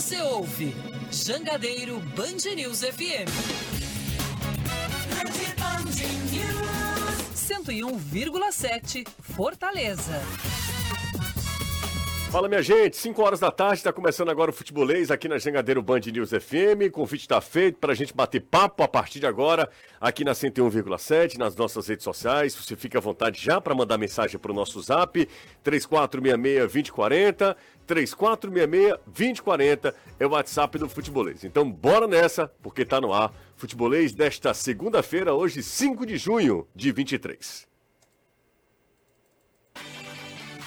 você ouve Jangadeiro Band News FM. 101,7 Fortaleza. Fala minha gente, 5 horas da tarde, está começando agora o Futebolês aqui na Jangadeiro Band News FM. O convite está feito para a gente bater papo a partir de agora aqui na 101,7, nas nossas redes sociais. Você fica à vontade já para mandar mensagem para o nosso zap 3466-2040. 3466-2040 é o WhatsApp do Futebolês. Então bora nessa, porque está no ar. Futebolês desta segunda-feira, hoje 5 de junho de 23.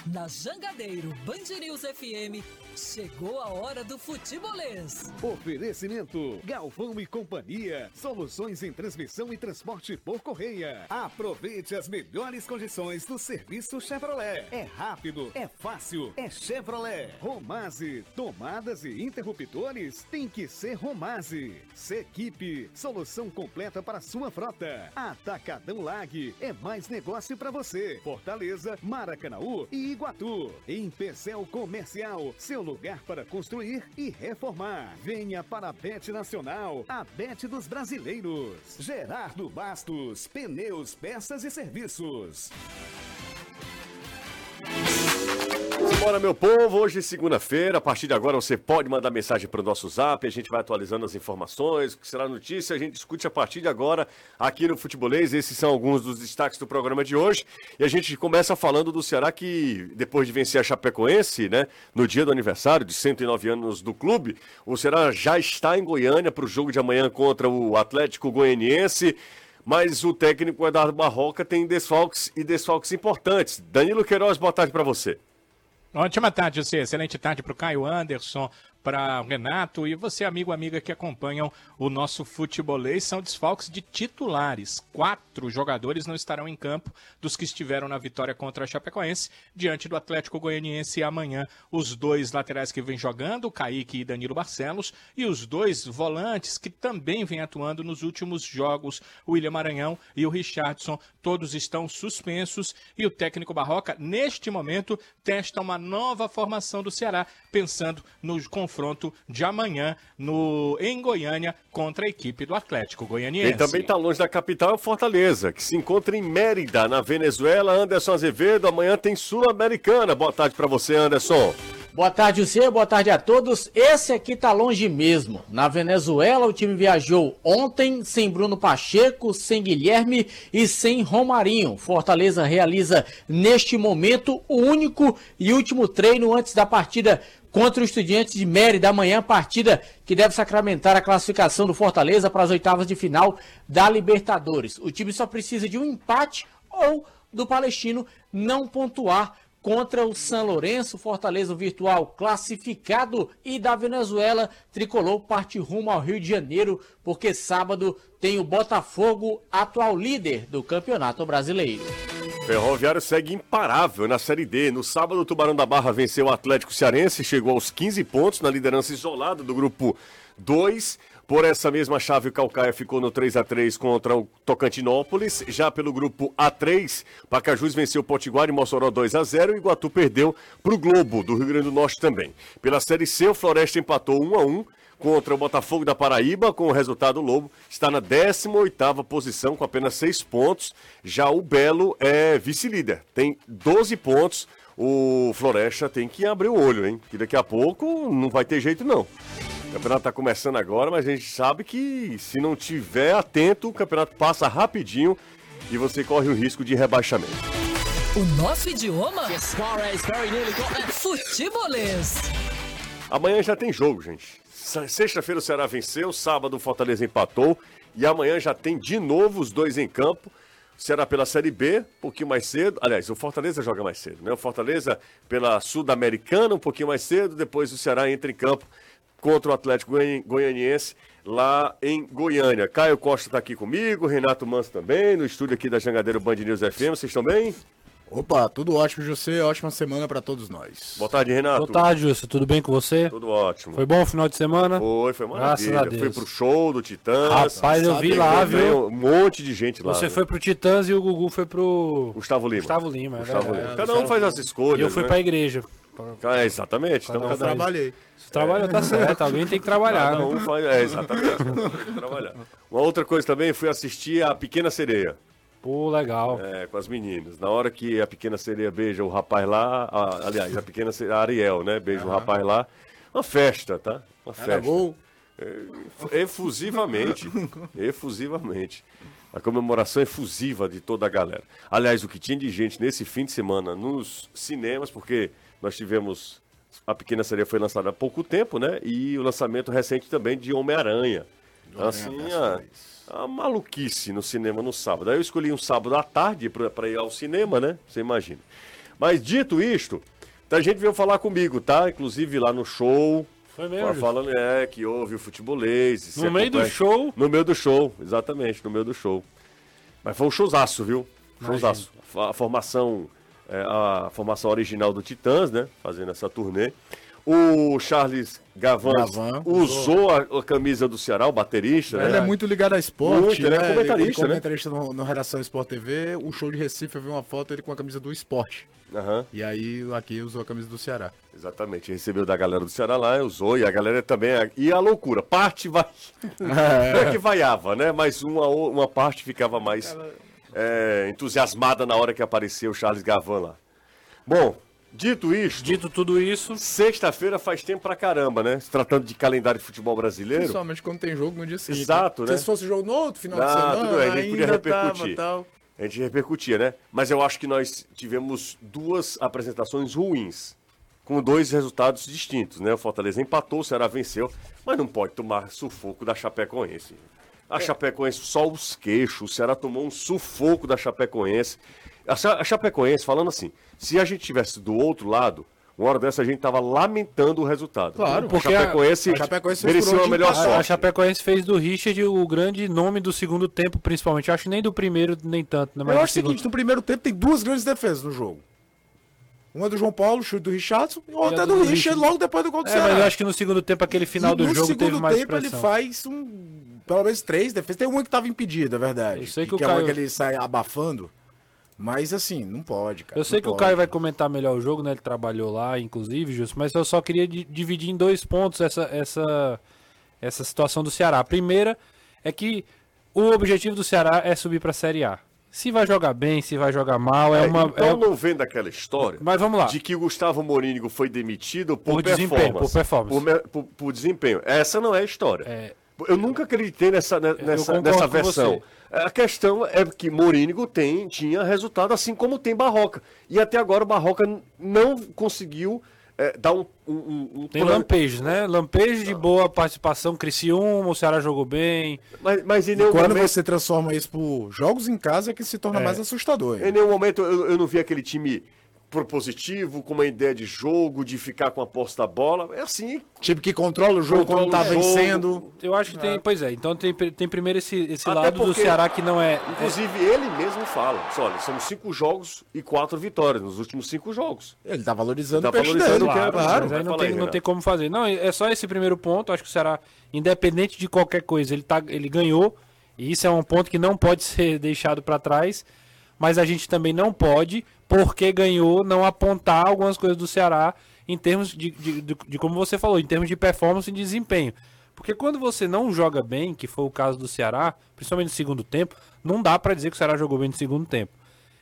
Na Jangadeiro Band News FM, chegou a hora do futebolês. Oferecimento Galvão e Companhia. Soluções em transmissão e transporte por correia. Aproveite as melhores condições do serviço Chevrolet. É rápido, é fácil, é Chevrolet. Romase, tomadas e interruptores tem que ser Romase. Sequipe, solução completa para sua frota. Atacadão Lag, é mais negócio para você. Fortaleza, Maracanaú e Iguatu. Em Pecel Comercial, seu lugar para construir e reformar. Venha para a Bet Nacional, a Bet dos brasileiros. Gerardo Bastos, pneus, peças e serviços. Bora, meu povo, hoje é segunda-feira, a partir de agora você pode mandar mensagem para o nosso zap, a gente vai atualizando as informações, o que será notícia, a gente discute a partir de agora aqui no Futebolês, esses são alguns dos destaques do programa de hoje, e a gente começa falando do Ceará que, depois de vencer a Chapecoense, né, no dia do aniversário de 109 anos do clube, o Ceará já está em Goiânia para o jogo de amanhã contra o Atlético Goianiense, mas o técnico Eduardo Barroca tem desfalques e desfalques importantes. Danilo Queiroz, boa tarde para você. Ótima tarde, você. Excelente tarde para o Caio Anderson, para Renato e você, amigo amiga que acompanham o nosso futebolês, são desfalques de titulares. Quatro jogadores não estarão em campo dos que estiveram na vitória contra a Chapecoense, diante do Atlético Goianiense amanhã. Os dois laterais que vêm jogando, Kaique e Danilo Barcelos, e os dois volantes que também vêm atuando nos últimos jogos, o William Maranhão e o Richardson, todos estão suspensos e o técnico Barroca, neste momento, testa uma nova formação do Ceará, pensando no confronto confronto de amanhã no, em Goiânia contra a equipe do Atlético Goianiense. Quem também está longe da capital é o Fortaleza, que se encontra em Mérida, na Venezuela. Anderson Azevedo, amanhã tem Sul-Americana. Boa tarde para você, Anderson. Boa tarde, você, boa tarde a todos. Esse aqui tá longe mesmo. Na Venezuela, o time viajou ontem sem Bruno Pacheco, sem Guilherme e sem Romarinho. Fortaleza realiza neste momento o único e último treino antes da partida contra o Estudiantes de Mérida amanhã, partida que deve sacramentar a classificação do Fortaleza para as oitavas de final da Libertadores. O time só precisa de um empate ou do Palestino não pontuar contra o São Lourenço, Fortaleza virtual classificado e da Venezuela, tricolor parte rumo ao Rio de Janeiro, porque sábado tem o Botafogo, atual líder do Campeonato Brasileiro. Ferroviário segue imparável na Série D. No sábado, o Tubarão da Barra venceu o Atlético Cearense, chegou aos 15 pontos na liderança isolada do grupo 2. Por essa mesma chave, o Calcaia ficou no 3 a 3 contra o Tocantinópolis. Já pelo grupo A3, Pacajus venceu o Potiguar e Mossoró 2 a 0 e Iguatu perdeu para o Globo, do Rio Grande do Norte também. Pela Série C, o Floresta empatou 1 a 1 contra o Botafogo da Paraíba, com o resultado Lobo está na 18ª posição com apenas 6 pontos. Já o Belo é vice-líder, tem 12 pontos. O Floresta tem que abrir o olho, hein? Que daqui a pouco não vai ter jeito não. O campeonato está começando agora, mas a gente sabe que se não tiver atento, o campeonato passa rapidinho e você corre o risco de rebaixamento. O nosso idioma? Futebolês. Amanhã já tem jogo, gente. Sexta-feira o Ceará venceu, sábado o Fortaleza empatou e amanhã já tem de novo os dois em campo. O Ceará pela Série B, um pouquinho mais cedo. Aliás, o Fortaleza joga mais cedo, né? O Fortaleza pela Sul-Americana, um pouquinho mais cedo. Depois o Ceará entra em campo contra o Atlético Goianiense lá em Goiânia. Caio Costa está aqui comigo, Renato Manso também, no estúdio aqui da Jangadeiro Band News FM. Vocês estão bem? Opa, tudo ótimo, José. Ótima semana para todos nós. Boa tarde, Renato. Boa tarde, José. Tudo bem com você? Tudo ótimo. Foi bom o final de semana? Foi, foi maravilha. Graças a Deus. Foi pro show do Titãs. Rapaz, eu vi lá, viu? Um monte de gente lá. Você foi pro Titãs e o Gugu foi pro... Gustavo Lima. Gustavo Lima, é Gustavo Lima. Cada um faz as escolhas, E eu fui né? pra igreja. É, exatamente. Cada Então, um cada Trabalhei. Se trabalha, tá certo. Alguém tem que trabalhar, Cada né? um faz, é, exatamente. Tem que trabalhar. Uma outra coisa também, fui assistir a Pequena Sereia. Pô, legal. É, com as meninas. Na hora que a pequena sereia beija o rapaz lá, a- aliás, a pequena sereia, a Ariel, né? Beija o rapaz lá. Uma festa, tá? Uma Era festa. gol. Efusivamente. efusivamente. A comemoração efusiva de toda a galera. Aliás, o que tinha de gente nesse fim de semana nos cinemas, porque nós tivemos. A Pequena Sereia foi lançada há pouco tempo, né? E o lançamento recente também de Homem-Aranha. Assim, a, a maluquice no cinema no sábado. Aí eu escolhi um sábado à tarde para ir ao cinema, né? Você imagina. Mas dito isto, a gente veio falar comigo, tá? Inclusive lá no show. Foi mesmo? Falando, é, que houve o futebolês. e No meio do show, No meio do show, exatamente, no meio do show. Mas foi um showzaço, viu? Showzaço. A a formação, é, a formação original do Titãs, né? Fazendo essa turnê. O Charles Gavan, Gavan usou a, a camisa do Ceará, o baterista, né? Ele é muito ligado a esporte. Muito, ele é né? comentarista, ele, né? comentarista no, no Redação Sport TV. O show de Recife, eu vi uma foto ele com a camisa do esporte. Aham, E aí aqui usou a camisa do Ceará. exatamente. Recebeu da galera do Ceará lá, usou, e a galera também. E a loucura, parte vai. Não é que vaiava, né? Mas uma, uma parte ficava mais é, entusiasmada na hora que apareceu o Charles Gavan lá. Bom, dito isto, dito tudo isso, sexta-feira faz tempo pra caramba, né? Se tratando de calendário de futebol brasileiro. Principalmente quando tem jogo no dia seguinte. Exato, né? Porque Se fosse jogo no outro final Ah, de semana, tudo bem, a gente podia ainda tava, repercutir. tal. A gente repercutia, né? Mas eu acho que nós tivemos duas apresentações ruins, com dois resultados distintos, né? O Fortaleza empatou, o Ceará venceu, mas não pode tomar sufoco da Chapecoense. A Chapecoense, só os queixos, o Ceará tomou um sufoco da Chapecoense. A Cha- a Chapecoense, falando assim, se a gente tivesse do outro lado, uma hora dessa a gente tava lamentando o resultado. Claro, porque a Chapecoense, a Chapecoense por uma melhor empatar. a, sorte. Chapecoense fez do Richard o grande nome do segundo tempo, principalmente. Eu acho que nem do primeiro, nem tanto. Né? Mas Eu do acho o segundo. seguinte, no primeiro tempo tem duas grandes defesas no jogo. Uma do João Paulo, chute do Richardson, e outra a do, do Richard Richard. logo depois do gol do É, Ceará. mas eu acho que no segundo tempo, aquele final E do jogo teve segundo mais tempo ele faz um, pelo menos três defesas. Tem uma que estava impedida, é verdade. Eu sei que o é uma Caio- que ele sai abafando. Mas assim, não pode, cara. Eu sei não que o pode. Caio vai comentar melhor o jogo, né? Ele trabalhou lá, inclusive, Justo, mas eu só queria di- dividir em dois pontos essa, essa, essa situação do Ceará. A primeira é que o objetivo do Ceará é subir para a Série A. Se vai jogar bem, se vai jogar mal, é, É, uma. então é- não vem daquela história Mas vamos lá. de que o Gustavo Morínigo foi demitido por, Por desempenho, performance. por performance. Por, por- por desempenho. Essa não é a história. É. Eu nunca acreditei nessa, ne- nessa, nessa versão. A questão é que Morínigo tem, tinha resultado assim como tem Barroca. E até agora o Barroca não conseguiu é, dar um, um, um- Tem lampejos, né? Lampejo de boa participação, Criciúma, o Ceará jogou bem. Mas, mas em nenhum Quando momento, você transforma isso por jogos em casa é que se torna mais assustador. em nenhum momento eu, eu não vi aquele time propositivo, com uma ideia de jogo, de ficar com a posse da bola. É assim, Tipo que controla o jogo Controla quando tá vencendo. Eu acho que tem, pois é, então tem, tem primeiro esse, esse Até lado do porque- Ceará que não é. Inclusive, ele mesmo fala. Olha, são cinco jogos e quatro vitórias nos últimos cinco jogos. Ele tá valorizando Tá o peixe valorizando dele, o que é- claro. Mas aí não tem, aí, não Renato. tem como fazer. Não, é só esse primeiro ponto. Acho que o Ceará, independente de qualquer coisa, ele, tá, ele ganhou. E isso é um ponto que não pode ser deixado para trás. Mas a gente também não pode, porque ganhou, não apontar algumas coisas do Ceará em termos de, de, de- de como você falou, em termos de performance e desempenho. Porque quando você não joga bem, que foi o caso do Ceará, principalmente no segundo tempo, não dá para dizer que o Ceará jogou bem no segundo tempo.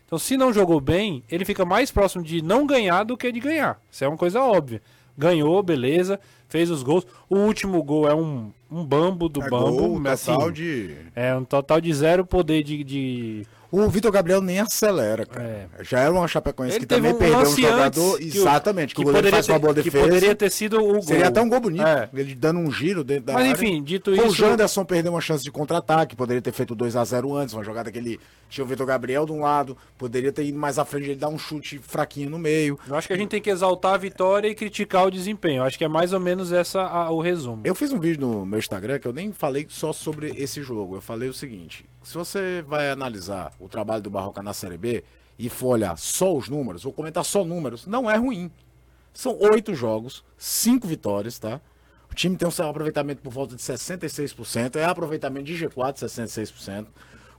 Então, se não jogou bem, ele fica mais próximo de não ganhar do que de ganhar. Isso é uma coisa óbvia. Ganhou, beleza, fez os gols. O último gol é um, um bambo do É bambo. gol assim, total de... É um total de zero poder de. de- O Vitor Gabriel nem acelera, cara. Já era uma Chapecoense Ele que também um perdeu um jogador. que o- Exatamente, que, que o goleiro faz uma boa ter- que defesa. poderia ter sido o gol. Seria até um gol bonito. É. Ele dando um giro dentro da Mas área. enfim, dito O isso. Janderson perdeu uma chance de contra-ataque, poderia ter feito 2 a 0 antes, uma jogada que ele tinha o Vitor Gabriel de um lado, poderia ter ido mais à frente, ele dar um chute fraquinho no meio. Eu acho que a gente tem que exaltar a vitória e criticar o desempenho. Eu acho que é mais ou menos essa a- o resumo. Eu fiz um vídeo no meu Instagram que eu nem falei só sobre esse jogo. Eu falei o seguinte: se você vai analisar o trabalho do Barroca na Série B e for olhar só os números, ou comentar só números, não é ruim. São oito jogos, cinco vitórias, tá? O time tem um aproveitamento por volta de 66%, é aproveitamento de G4, 66%.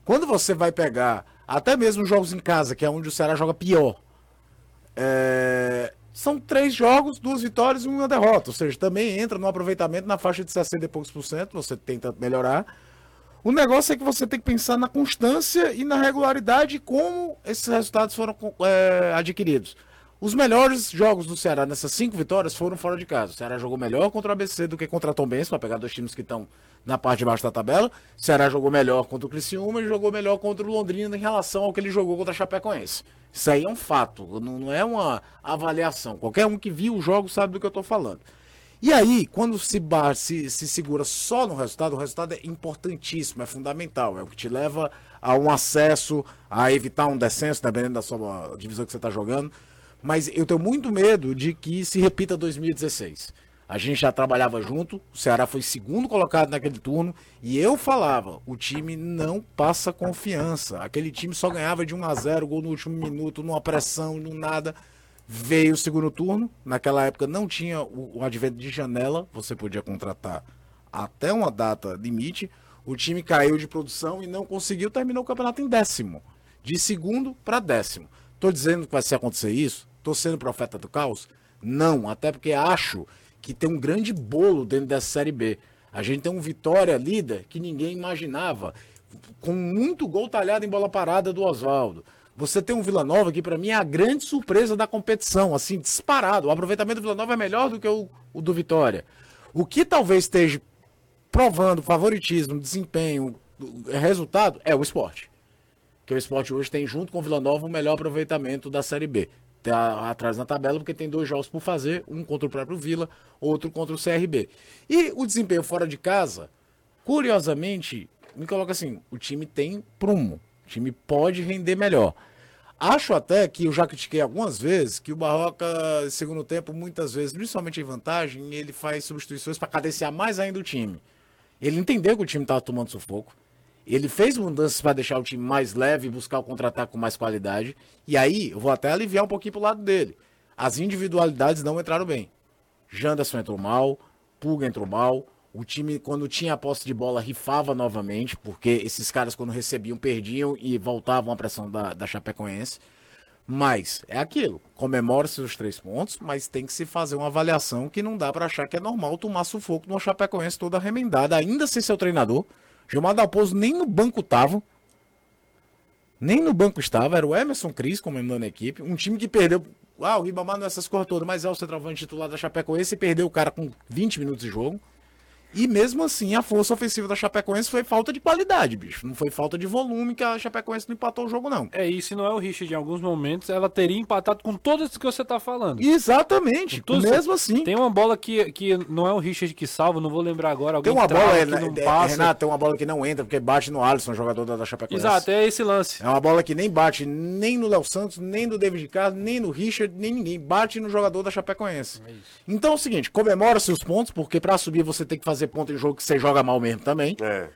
Quando você vai pegar até mesmo os jogos em casa, que é onde o Ceará joga pior, é, são três jogos, duas vitórias e uma derrota. Ou seja, também entra no aproveitamento na faixa de 60 e poucos por cento, você tenta melhorar. O negócio é que você tem que pensar na constância e na regularidade como esses resultados foram é, adquiridos. Os melhores jogos do Ceará nessas cinco vitórias foram fora de casa. O Ceará jogou melhor contra o ABC do que contra a Tombense, para pegar dois times que estão na parte de baixo da tabela. O Ceará jogou melhor contra o Criciúma e jogou melhor contra o Londrina em relação ao que ele jogou contra a Chapecoense. Isso aí é um fato, não é uma avaliação. Qualquer um que viu o jogo sabe do que eu estou falando. E aí, quando se, se, se segura só no resultado, o resultado é importantíssimo, é fundamental, é o que te leva a um acesso, a evitar um descenso, dependendo da sua divisão que você está jogando. Mas eu tenho muito medo de que se repita 2016. A gente já trabalhava junto, o Ceará foi segundo colocado naquele turno e eu falava, o time não passa confiança. Aquele time só ganhava de 1 a 0, gol no último minuto, numa pressão, no nada. Veio o segundo turno, naquela época não tinha o, o advento de janela, você podia contratar até uma data limite. O time caiu de produção e não conseguiu, terminou o campeonato em décimo. De segundo para décimo. Estou dizendo que vai se acontecer isso? Estou sendo profeta do caos? Não, até porque acho que tem um grande bolo dentro dessa Série B. A gente tem um Vitória líder que ninguém imaginava, com muito gol talhado em bola parada do Oswaldo. Você tem um Vila Nova que para mim é a grande surpresa da competição, assim, disparado. O aproveitamento do Vila Nova é melhor do que o, o do Vitória. O que talvez esteja provando favoritismo, desempenho, resultado é o esporte. Que o esporte hoje tem, junto com o Vila Nova, o melhor aproveitamento da Série B. Tá atrás na tabela, porque tem dois jogos por fazer, um contra o próprio Vila, outro contra o CRB. E o desempenho fora de casa, curiosamente, me coloca assim: o time tem prumo time pode render melhor. Acho até que eu já critiquei algumas vezes que o Barroca, segundo tempo, muitas vezes, principalmente em vantagem, ele faz substituições para cadenciar mais ainda o time. Ele entendeu que o time estava tomando sufoco. Ele fez mudanças para deixar o time mais leve e buscar o contra-ataque com mais qualidade. E aí, eu vou até aliviar um pouquinho pro lado dele. As individualidades não entraram bem. Janderson entrou mal, Puga entrou mal, o time, quando tinha a posse de bola, rifava novamente, porque esses caras, quando recebiam, perdiam e voltavam à pressão da, da Chapecoense. Mas é aquilo, comemora-se os três pontos, mas tem que se fazer uma avaliação que não dá para achar que é normal tomar sufoco numa Chapecoense toda remendada, ainda sem ser o treinador. Gilmar Dalpozo nem no banco tava. Nem no banco estava, era o Emerson Cris comandando a equipe. Um time que perdeu. Ah, o Ribamar não é essas cores todas, mas é o centroavante titular da Chapecoense e perdeu o cara com 20 minutos de jogo. E mesmo assim, a força ofensiva da Chapecoense foi falta de qualidade, bicho. Não foi falta de volume que a Chapecoense não empatou o jogo, não. É isso, não é o Richard. Em alguns momentos, ela teria empatado com todas as que você tá falando. Exatamente. Mesmo assim. Tem uma bola que, que não é o Richard que salva, não vou lembrar agora. Tem uma bola, é, que não é, passa. Renato, tem uma bola que não entra, porque bate no Alisson, jogador da, da Chapecoense. Exato, é esse lance. É uma bola que nem bate nem no Léo Santos, nem no David Carlos, nem no Richard, nem ninguém. Bate no jogador da Chapecoense. É então é o seguinte, comemora seus pontos, porque para subir você tem que fazer ponto em jogo que seja joga mal mesmo também. É.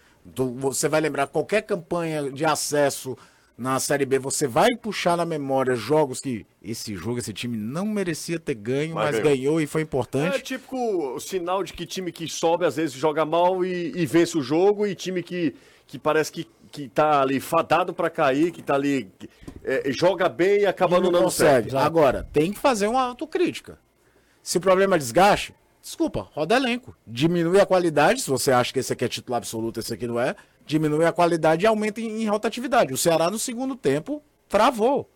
Você vai lembrar qualquer campanha de acesso na Série B, você vai puxar na memória jogos que esse jogo, esse time não merecia ter ganho, mas, mas ganhou. ganhou. e foi importante. É tipo o sinal de que time que sobe às vezes joga mal e, e vence o jogo, e time que, que parece que, que tá ali fadado para cair, que tá ali é, joga bem e acaba e não, não consegue. Certo. Agora, tem que fazer uma autocrítica. Se o problema é desgaste, Desculpa, roda elenco. Diminui a qualidade, se você acha que esse aqui é título absoluto, esse aqui não é. Diminui a qualidade e aumenta em, em rotatividade. O Ceará no segundo tempo travou.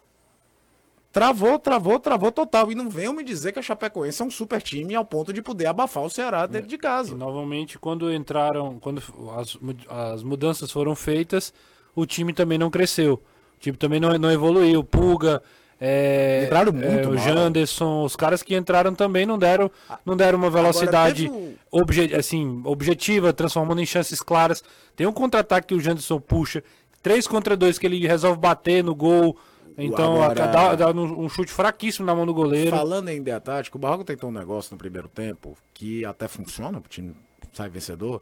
Travou, travou, travou total. E não venham me dizer que a Chapecoense é um super time ao ponto de poder abafar o Ceará dentro de casa. E, novamente, quando entraram, quando as, as mudanças foram feitas, o time também não cresceu. O time também não, não evoluiu. Pulga, é, entraram muito é, o Janderson, os caras que entraram também não deram, não deram uma velocidade obje, assim, objetiva, transformando em chances claras. Tem um contra-ataque que o Janderson puxa, 3 contra 2 que ele resolve bater no gol. Então, Agora, dá, dá, um chute fraquíssimo na mão do goleiro. Falando em ideia tática, o Barroco tentou um negócio no primeiro tempo que até funciona, o time sai vencedor,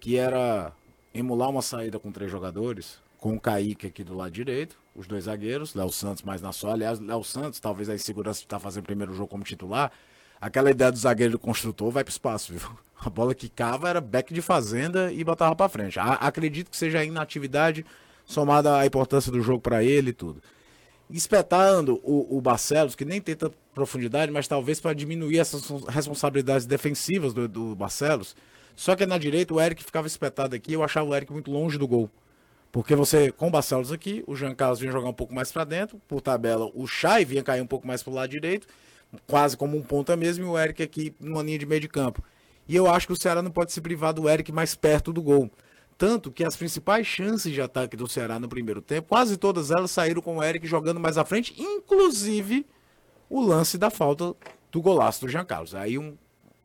que era emular uma saída com três jogadores, com o Kaique aqui do lado direito, os dois zagueiros, Léo Santos mais na sua. Aliás, Léo Santos, talvez a insegurança de estar tá fazendo o primeiro jogo como titular, aquela ideia do zagueiro do construtor vai para espaço, viu? A bola que cava era back de fazenda e botava para frente. A, acredito que seja a inatividade somada à importância do jogo para ele e tudo. Espetando o, o Barcelos, que nem tenta profundidade, mas talvez para diminuir essas responsabilidades defensivas do, do Barcelos. Só que na direita o Eric ficava espetado aqui, eu achava o Eric muito longe do gol. Porque você, com o Barcelos aqui, o Jean Carlos vinha jogar um pouco mais para dentro, por tabela o Chay vinha cair um pouco mais pro lado direito, quase como um ponta mesmo, e o Eric aqui numa linha de meio de campo. E eu acho que o Ceará não pode se privar do Eric mais perto do gol. Tanto que as principais chances de ataque do Ceará no primeiro tempo, quase todas elas saíram com o Eric jogando mais à frente, inclusive o lance da falta do golaço do Jean Carlos. Aí um,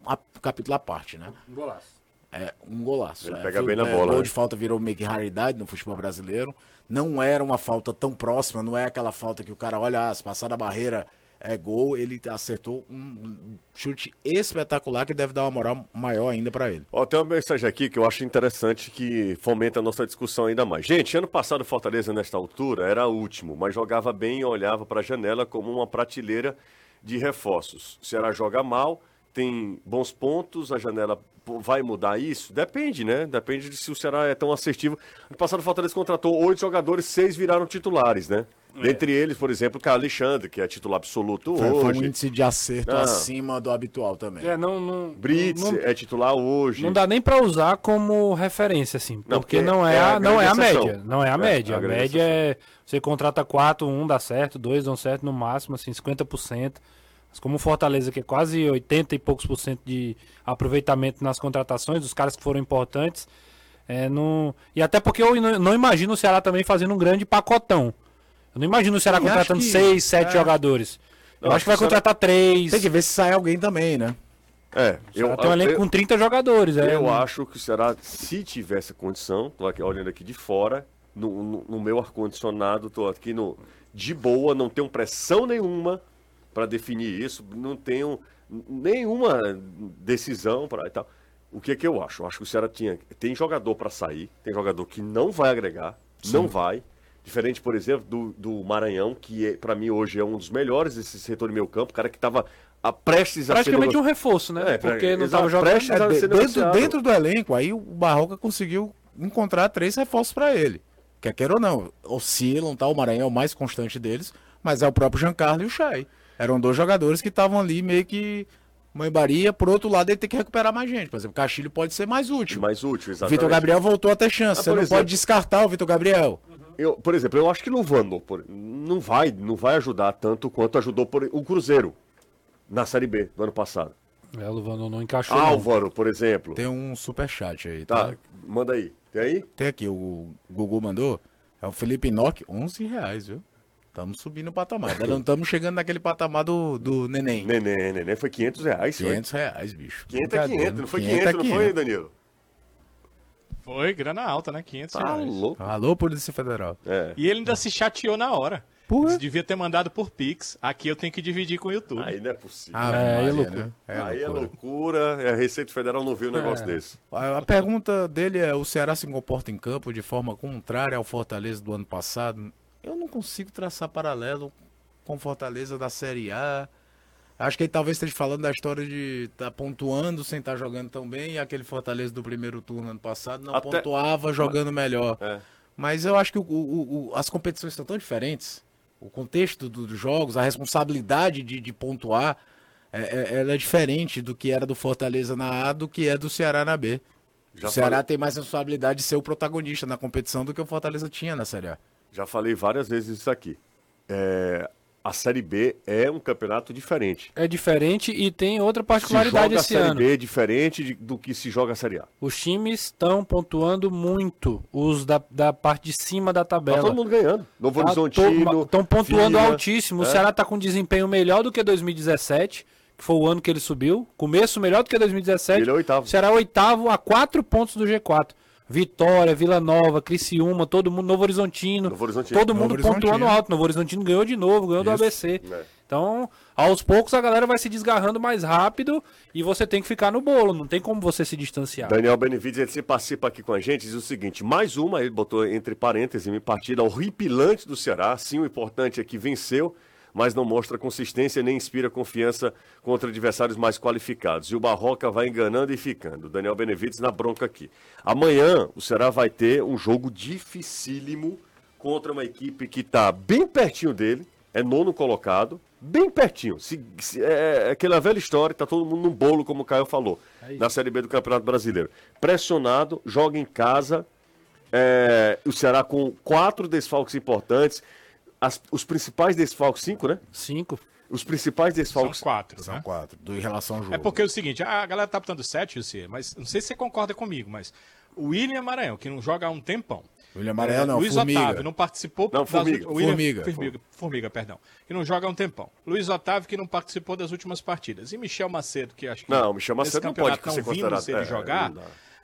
um capítulo à parte, né? Um golaço. É um golaço. Ele é, pega bem na é, bola, Gol né? de falta virou meio que raridade no futebol brasileiro. Não era uma falta tão próxima, não é aquela falta que o cara olha, ah, se passar da barreira é gol. Ele acertou um chute espetacular que deve dar uma moral maior ainda pra ele. Ó, tem uma mensagem aqui que eu acho interessante que fomenta a nossa discussão ainda mais. Gente, ano passado Fortaleza nesta altura era último, mas jogava bem e olhava para a janela como uma prateleira de reforços. O Ceará joga mal, tem bons pontos, a janela vai mudar isso? Depende, né? Depende de se o Ceará é tão assertivo. Ano passado o Fortaleza contratou oito jogadores, seis viraram titulares, né? Dentre eles, por exemplo, o Alexandre, que é titular absoluto Foi, foi um hoje. índice de acerto Ah. acima do habitual também. É, não, não, Brits não, é titular hoje. não dá nem pra usar como referência, assim. Porque, Não, porque não, é é a, não é a média. Não é a É, média. é a média é. Você contrata quatro, um dá certo, dois dão certo no máximo, assim, 50%. Mas como o Fortaleza, que é quase 80 e poucos por cento de aproveitamento nas contratações, dos caras que foram importantes. É, não... E até porque eu não, imagino o Ceará também fazendo um grande pacotão. Eu não imagino o Ceará Sim, acho contratando que- seis, sete é. jogadores. Eu Não, acho que vai contratar três. Tem que ver se sai alguém também, né? É, Eu, eu, tem um elenco eu- com 30 jogadores. É, Eu não- acho que o Ceará, se tivesse condição, tô aqui olhando aqui de fora, no, no- no meu ar-condicionado, tô aqui no, de boa, não tenho pressão nenhuma para definir isso, não tenho nenhuma decisão para e tal. O que que eu acho? Eu acho que o Ceará tinha, tem jogador para sair, tem jogador que não vai agregar, não vai. Diferente, por exemplo, do, do Maranhão, que é, para mim hoje é um dos melhores desse setor de meio campo, cara que estava a prestes a ser Praticamente um reforço, né? É, Porque não exato, tava jogando. prestes É, ser dentro, dentro do elenco, aí o Barroca conseguiu encontrar três reforços pra ele. Quer queira ou não, oscilam, tá? O Maranhão é o mais constante deles, mas é o próprio Giancarlo e o Chay. Eram dois jogadores que estavam ali meio que mãe-baria. Por outro lado, ele tem que recuperar mais gente. Por exemplo, o Castilho pode ser mais útil. mais útil, O exatamente. Vitor Gabriel voltou a ter chance. Ah, Você não exemplo- pode descartar o Vitor Gabriel. Eu, por exemplo, eu acho que no Vando por- não vai, não vai ajudar tanto quanto ajudou por, o Cruzeiro na Série B do ano passado. É, o Luvano não encaixou. não. Álvaro, por exemplo. Tem um superchat aí, tá? Tá, manda aí. Tem aí? Tem aqui, o Gugu mandou. É o Felipe Nock, 11 reais, viu? Estamos subindo o patamar. Ainda não estamos chegando naquele patamar do, do neném. Neném, neném foi 500 reais. foi? 500 reais, bicho. 500 é Brincadeira. 500, não foi 500 500, é não foi, Danilo? Foi, grana alta, né? 500 Tá reais. louco. Alô, Polícia Federal. É. E ele ainda se chateou na hora. Porra. Você devia ter mandado por Pix. Aqui eu tenho que dividir com o YouTube. Aí não é possível. Ah, É, Maria, é loucura. né? É aí é loucura. loucura. é, A Receita Federal não viu um negócio desse. A, a pergunta dele é: o Ceará se comporta em campo de forma contrária ao Fortaleza do ano passado? Eu não consigo traçar paralelo com o Fortaleza da Série A. Acho que ele talvez esteja falando da história de estar pontuando sem estar jogando tão bem e aquele Fortaleza do primeiro turno ano passado não Até- pontuava jogando melhor. É. Mas eu acho que o- o- o- as competições são tão diferentes. O contexto do- dos jogos, a responsabilidade de, de pontuar, é, é- ela é diferente do que era do Fortaleza na A do que é do Ceará na B. Já o Ceará falei- tem mais responsabilidade de ser o protagonista na competição do que o Fortaleza tinha na Série A. Já falei várias vezes isso aqui. É, a Série B é um campeonato diferente. É diferente e tem outra particularidade joga a esse Série ano. B diferente de- do que se joga a Série A. Os times estão pontuando muito. Os da, da parte de cima da Tá tabela. todo mundo ganhando. Novo Tá Horizontino. Estão pontuando Vila, altíssimo. O é. Ceará tá com desempenho melhor do que 2017, que foi o ano que ele subiu. Começo melhor do que 2017. Ele é oitavo. O Ceará é oitavo a quatro pontos do G4. Vitória, Vila Nova, Criciúma, todo mundo, Novo Horizontino. Novo Horizontino. Todo Novo mundo Horizontino. pontuando alto. Novo Horizontino ganhou de novo, ganhou do Isso. ABC. É. Então, aos poucos a galera vai se desgarrando mais rápido e você tem que ficar no bolo. Não tem como você se distanciar. Daniel Benevides, ele se participa aqui com a gente, diz o seguinte: mais uma, ele botou entre parênteses, uma partida horripilante do Ceará. Sim, o importante é que venceu, mas não mostra consistência nem inspira confiança contra adversários mais qualificados. E o Barroca vai enganando e ficando. Daniel Benevides na bronca aqui. Amanhã o Ceará vai ter um jogo dificílimo contra uma equipe que está bem pertinho dele, é nono colocado, bem pertinho. Se, se- é, é aquela velha história, tá todo mundo no bolo, como o Caio falou, na Série B do Campeonato Brasileiro. Pressionado, joga em casa, é, o Ceará com quatro desfalques importantes, as- os principais desfalques, cinco, né? Cinco. Os principais São desfalques quatro, São né? quatro, do, em relação ao jogo. É porque é o seguinte, a galera tá botando sete, José, mas não sei se você concorda comigo, mas o William Maranhão, que não joga há um tempão. William Maranhão não, Luiz Formiga. Otávio não participou Não, Formiga. o William- Formiga. Formiga, Formiga, perdão. Que não joga há um tempão. Luiz Otávio que não participou das últimas partidas. E Michel Macedo, que acho que Não, Michel nesse Macedo não pode ser não vimos considerado- ele é, jogar, não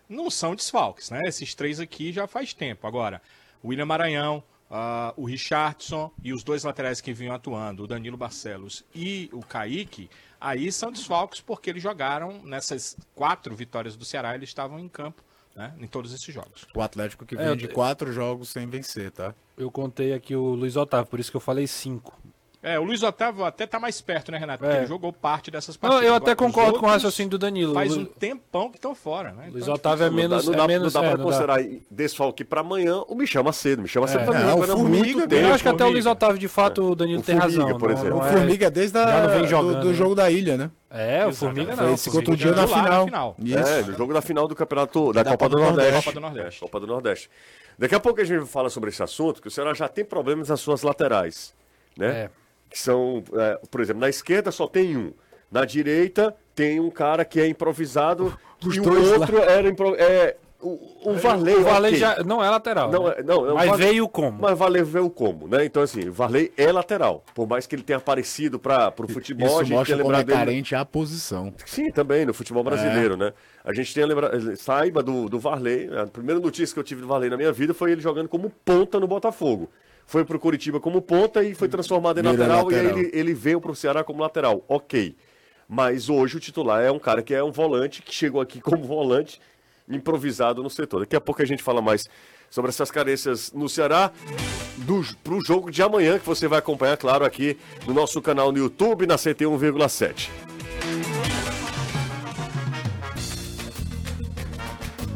não são desfalques, né? Esses três aqui já faz tempo. Agora, o William Maranhão, ah, o Richardson e os dois laterais que vinham atuando, o Danilo Barcelos e o Kaique, aí são desfalques porque eles jogaram nessas quatro vitórias do Ceará, eles estavam em campo, né? Em todos esses jogos. O Atlético que É, vem eu- de quatro jogos sem vencer, tá? Eu contei aqui o Luiz Otávio, por isso que eu falei cinco. É, o Luiz Otávio até tá mais perto, né, Renato? Porque É. ele jogou parte dessas Não, partidas. eu até Agora, concordo com o raciocínio do Danilo. Faz um tempão que estão fora, né? Luiz Então, Otávio é Não menos. dá, não é dá, menos não dá é, pra não dá. considerar desfalque pra amanhã o Michel Macedo. Michel Macedo É. tá Não, jogando há o Formiga muito tempo. Eu acho que até o. Luiz Otávio, de fato, o Danilo O tem Formiga, razão. por não- exemplo. não O é- Formiga desde a, não vem do- jogando, do, né? jogo da ilha, né? É, o Exatamente. Formiga Foi não. esse contra o dia na final. É, no jogo da final do campeonato da, Da Copa, do Nordeste. Copa do Nordeste. É, Copa do Nordeste. Daqui a pouco a gente fala sobre esse assunto, que o Ceará já tem problemas nas suas laterais, né? É. Que são, é, por exemplo, na esquerda só tem um. Na direita tem um cara que é improvisado Os e o dois lá. outro era impro... é, o, o Varley. O Varley ok. já não é lateral. Não, né? é- não, é o Mas Varley- veio como? Mas Varley veio como, né? Então, assim, o Varley é lateral. Por mais que ele tenha aparecido para o futebol, a Isso gente mostra como é dele... carente a posição. Sim, também, no futebol brasileiro, É. né? A gente tem a lembrar, saiba do, do Varley, a primeira notícia que eu tive do Varley na minha vida foi ele jogando como ponta no Botafogo. Foi pro Curitiba como ponta e foi transformado em lateral, e lateral. aí ele, ele veio pro Ceará como lateral. Ok. Mas hoje o titular é um cara que é um volante, que chegou aqui como volante, improvisado no setor. Daqui a pouco a gente fala mais sobre essas carências no Ceará, do, pro jogo de amanhã, que você vai acompanhar, claro, aqui no nosso canal no YouTube, na CT 1,7.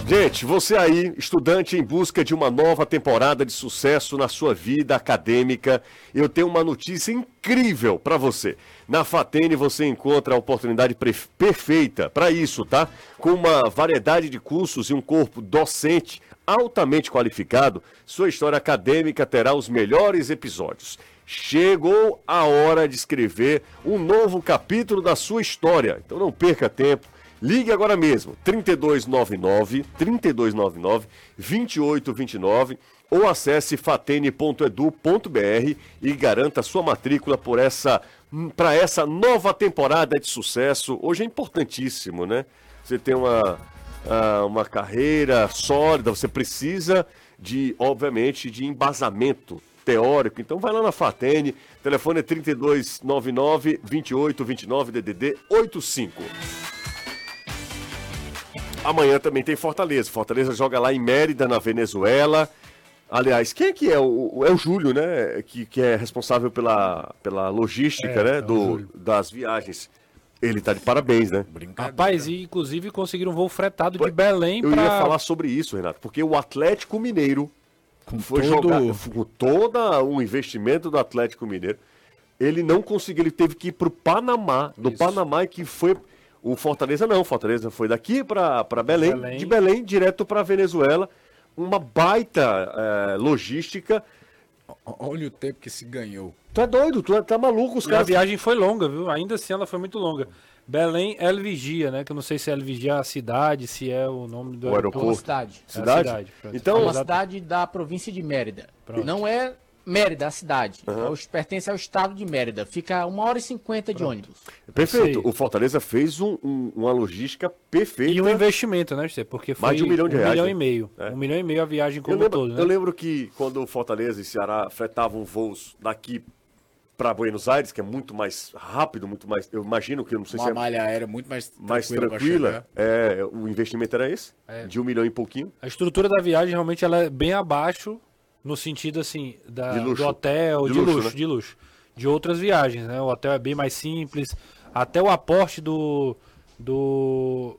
Gente, você aí, estudante em busca de uma nova temporada de sucesso na sua vida acadêmica, eu tenho uma notícia incrível para você. Na Fatene você encontra a oportunidade perfeita para isso, tá? Com uma variedade de cursos e um corpo docente altamente qualificado, sua história acadêmica terá os melhores episódios. Chegou a hora de escrever um novo capítulo da sua história. Então não perca tempo. Ligue agora mesmo, 3299 3299 2829 ou acesse fatene.edu.br e garanta sua matrícula por essa para essa nova temporada de sucesso. Hoje é importantíssimo, né? Você tem uma uma carreira sólida, você precisa de, obviamente, de embasamento teórico. Então vai lá na Fatene, telefone é 3299 2829 DDD 85. Amanhã também tem Fortaleza. Fortaleza joga lá em Mérida, na Venezuela. Aliás, quem é que é? O, é o Júlio, né? Que, que é responsável pela, pela logística, É, né? é o Do, das viagens. Ele tá de parabéns, né? Brincadeira. Rapaz, e inclusive conseguiram um voo fretado de Belém Eu pra... ia falar sobre isso, Renato, porque o Atlético Mineiro Com foi todo- jogar com todo o investimento do Atlético Mineiro. Ele não conseguiu, ele teve que ir pro Panamá, do Isso. Panamá que foi o Fortaleza não, Fortaleza foi daqui para Belém, Belém. de Belém direto para Venezuela, uma baita eh, logística. Olha o tempo que se ganhou. Tu é doido, tu é- tá maluco, os E a caras. viagem foi longa, viu? Ainda assim ela foi muito longa. Belém El Vigia, né? Que eu não sei se é El Vigia a cidade, se é o nome do O É uma aeroporto. cidade. É a Cidade? cidade, pronto. É Então, uma cidade da província de Mérida. Pronto. Não é Mérida, a cidade. É o- pertence ao estado de Mérida. Fica uma hora e cinquenta de ônibus. perfeito. Sei. O Fortaleza fez um- um- uma logística perfeita. E um investimento, né, José? Porque foi Mais de um milhão de reais, milhão né? e meio. É. Um milhão e meio a viagem Eu como um lembro, todo, né? eu lembro que quando o Fortaleza e Ceará fretavam voos daqui para Buenos Aires, que é muito mais rápido, muito mais. Eu imagino que eu não sei Uma se é malha aérea muito mais mais tranquila. pra tranquila. É, o investimento era esse, É. de um milhão e pouquinho. A estrutura da viagem realmente ela é bem abaixo no sentido assim da, De luxo. do hotel, De de, luxo, luxo, né? de luxo. De outras viagens, né? O hotel é bem mais simples, até o aporte do do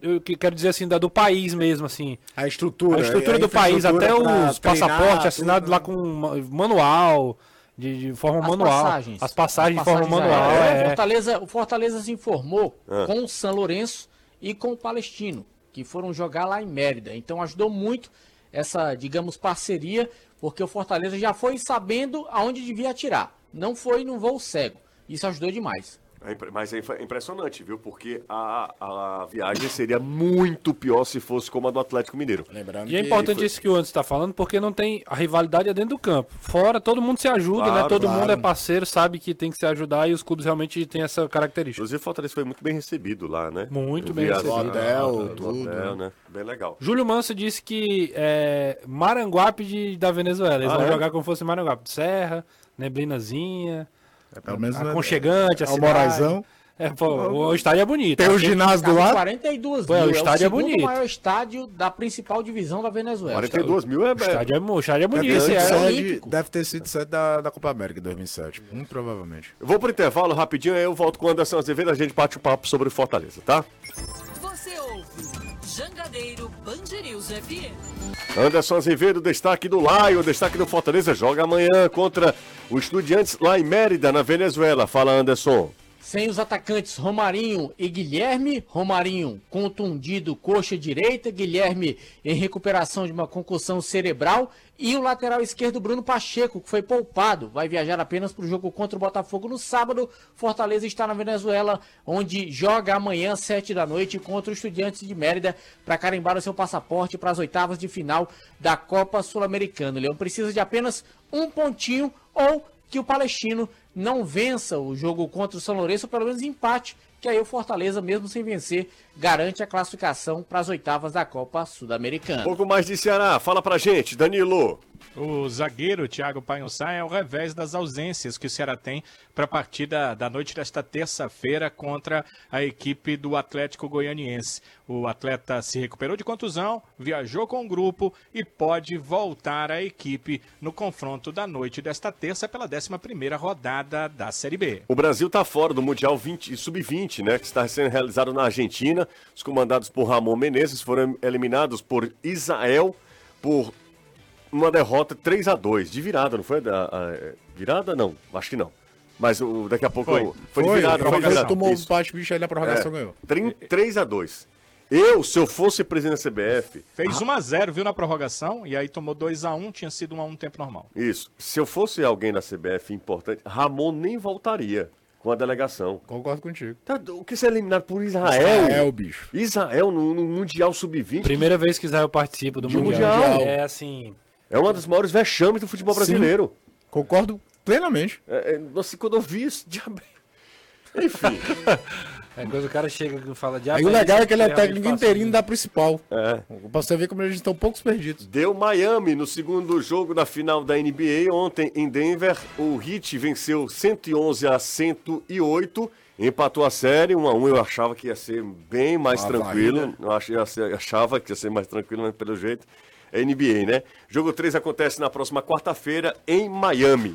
eu que- quero dizer assim, da, do país mesmo, assim. A estrutura. A estrutura a do país, até os passaportes assinados tudo, lá né? com ma- manual. de, de forma As manual. passagens. As passagens As de forma manual. é. O, Fortaleza, o Fortaleza se informou Ah. com o São Lourenço e com o Palestino, que foram jogar lá em Mérida. Então ajudou muito essa, digamos, parceria, porque o Fortaleza já foi sabendo aonde devia atirar. Não foi num voo cego. Isso ajudou demais. É impre- Mas é imp- impressionante, viu? Porque a, a viagem seria muito pior se fosse como a do Atlético Mineiro. Lembrando E é que importante foi- isso que o Anderson está falando, porque não tem a rivalidade é dentro do campo. Fora, todo mundo se ajuda, Claro, né? Todo claro. mundo é parceiro, sabe que tem que se ajudar e os clubes realmente têm essa característica. Inclusive, o Fortaleza foi muito bem recebido lá, né? Muito bem recebido. Hotel, do tudo, hotel, né? Bem legal. Júlio Manso disse que é Maranguape de, da Venezuela. Eles Ah, vão é? jogar como fosse Maranguape. Serra, neblinazinha, É, pelo menos né, aconchegante, a é o cidade. Moraizão. É, pô, o, o estádio é bonito. Tem o ginásio do Cabe lado. 42 Pô, mil. é, o estádio é segundo bonito. maior estádio da principal divisão da Venezuela. 42 mil é, O estádio é, o estádio é Deve bonito. ter, é. olímpico. deve ter sido sede da, da Copa América em 2007. Muito provavelmente. Eu vou pro intervalo rapidinho, aí eu volto com o Anderson Azevedo, a gente bate o papo sobre o Fortaleza, tá? Você ouve Jangadeiro FM. Anderson Azevedo, destaque do Laio, destaque do Fortaleza, joga amanhã contra o Estudiantes lá em Mérida, na Venezuela. Fala, Anderson. Sem os atacantes Romarinho e Guilherme, Romarinho contundido coxa direita, Guilherme em recuperação de uma concussão cerebral e o lateral esquerdo Bruno Pacheco, que foi poupado, vai viajar apenas para o jogo contra o Botafogo no sábado. Fortaleza está na Venezuela, onde joga amanhã às 7 da noite contra o Estudiantes de Mérida para carimbar o seu passaporte para as oitavas de final da Copa Sul-Americana. O Leão precisa de apenas um pontinho ou que o Palestino não vença o jogo contra o São Lourenço, ou pelo menos empate, que aí o Fortaleza, mesmo sem vencer, garante a classificação para as oitavas da Copa Sul-Americana. Pouco mais de Ceará, fala pra gente, Danilo. O zagueiro Thiago Panhussá é o revés das ausências que o Ceará tem para a partida da noite desta terça-feira contra a equipe do Atlético Goianiense. O atleta se recuperou de contusão, viajou com o grupo e pode voltar à equipe no confronto da noite desta terça pela 11ª rodada da Série B. O Brasil tá fora do Mundial 20 Sub-20, né? Que está sendo realizado na Argentina. Os comandados por Ramon Menezes foram eliminados por Israel por uma derrota 3 a 2 de virada, não foi? Da, a- virada? Não, acho que não. Mas o, daqui a pouco Foi. eu- foi, de virada, foi virada. tomou um empate, bicho, aí na prorrogação É, ganhou. 3 a 2 Eu, se eu fosse presidente da CBF, Fez 1 a 0 viu, na prorrogação, e aí tomou 2 a 1 tinha sido 1 a 1 no tempo normal. isso, se eu fosse alguém da CBF importante, Ramon nem voltaria com a delegação. Concordo contigo. Tá, o que ser eliminado por Israel? É o bicho. Israel no, no Mundial Sub-20 Primeira vez que Israel participa do mundial. Mundial. É assim. é uma das maiores vexames do futebol Sim. brasileiro. Concordo plenamente. É, é, nossa, quando eu vi isso, diabo. Enfim, É coisa o cara chega e fala de Aí o legal é que ele é técnico interino da principal. é. Pra você ver como eles estão poucos perdidos. Deu Miami no segundo jogo da final da NBA. Ontem em Denver, o Heat venceu 111 a 108. Empatou a série, 1 a 1 Eu achava que ia ser bem mais Uma tranquilo. Eu ach- eu ach- achava que ia ser mais tranquilo, mas pelo jeito é NBA, né? Jogo 3 acontece na próxima quarta-feira em Miami.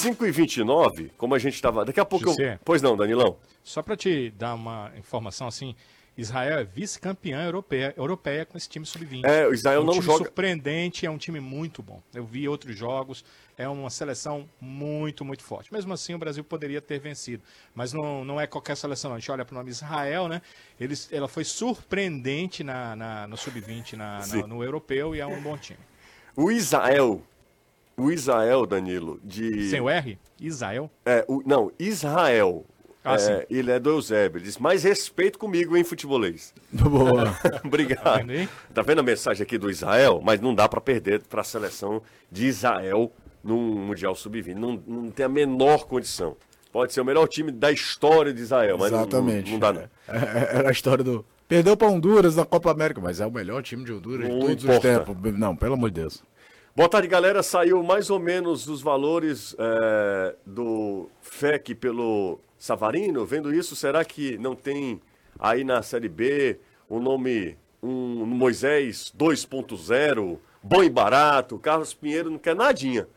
5 e 29 como a gente estava. Daqui a pouco eu. José. Pois não, Danilão. Só para te dar uma informação assim, Israel é vice-campeã europeia, europeia com esse time sub-20. É, o Israel um não time joga- surpreendente, é um time muito bom. Eu vi outros jogos, é uma seleção muito, muito forte. Mesmo assim, o Brasil poderia ter vencido. Mas não, não é qualquer seleção, não. A gente olha para o nome Israel, né? Eles, ela foi surpreendente na, na- no sub-20, na, na- no europeu, e é um bom time. O Israel. O Israel, Danilo, de. Sem o R, Israel. É, o- não, Israel. Ah, É, sim. ele é do Eusébio. Ele diz, mais respeito comigo, hein, futebolês. Boa. Obrigado. vendo aí? Tá vendo a mensagem aqui do Israel? Mas não dá pra perder pra seleção de Israel num Mundial Sub-20. Não, não tem a menor condição. Pode ser o melhor time da história de Israel, mas não- Exatamente. Não, não dá, não. É, Era a história do. Perdeu pra Honduras na Copa América, mas é o melhor time de Honduras de Não todos importa. os tempos. Não, pelo amor de Deus. Boa tarde, galera. Saiu mais ou menos os valores é, do FEC pelo Savarino. Vendo isso, será que não tem aí na Série B o nome um Moisés 2.0, bom e barato? Carlos Pinheiro não quer nadinha.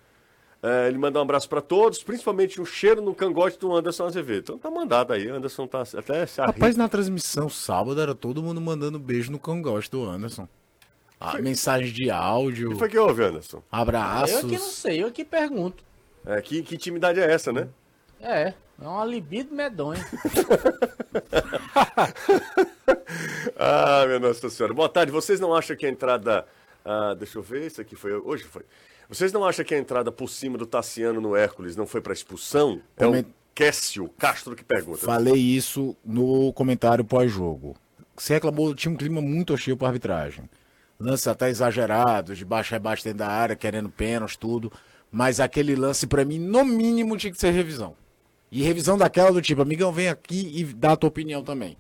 É, ele manda um abraço para todos, principalmente um cheiro no cangote do Anderson Azevedo. Então tá mandado aí, Anderson tá até se. Rapaz, na transmissão sábado era todo mundo mandando beijo no cangote do Anderson. A mensagem de áudio, O que foi que houve, Anderson? abraços. Eu que não sei, eu que pergunto. É, que, que intimidade é essa, né? É, é uma libido medonha. Ah, minha Nossa Senhora. Boa tarde. Vocês não acham que a entrada. ah, deixa eu ver, isso aqui foi. Hoje foi. Vocês não acham que a entrada por cima do Tassiano no Hércules não foi para expulsão? É o Cássio Castro que pergunta. Falei isso no comentário pós-jogo. Você reclamou, tinha um clima muito hostil para arbitragem. Lances até exagerados, de baixo a baixo dentro da área, querendo pênalti, tudo. Mas aquele lance, para mim, no mínimo, tinha que ser revisão. E revisão daquela do tipo, amigão, vem aqui e dá a tua opinião também.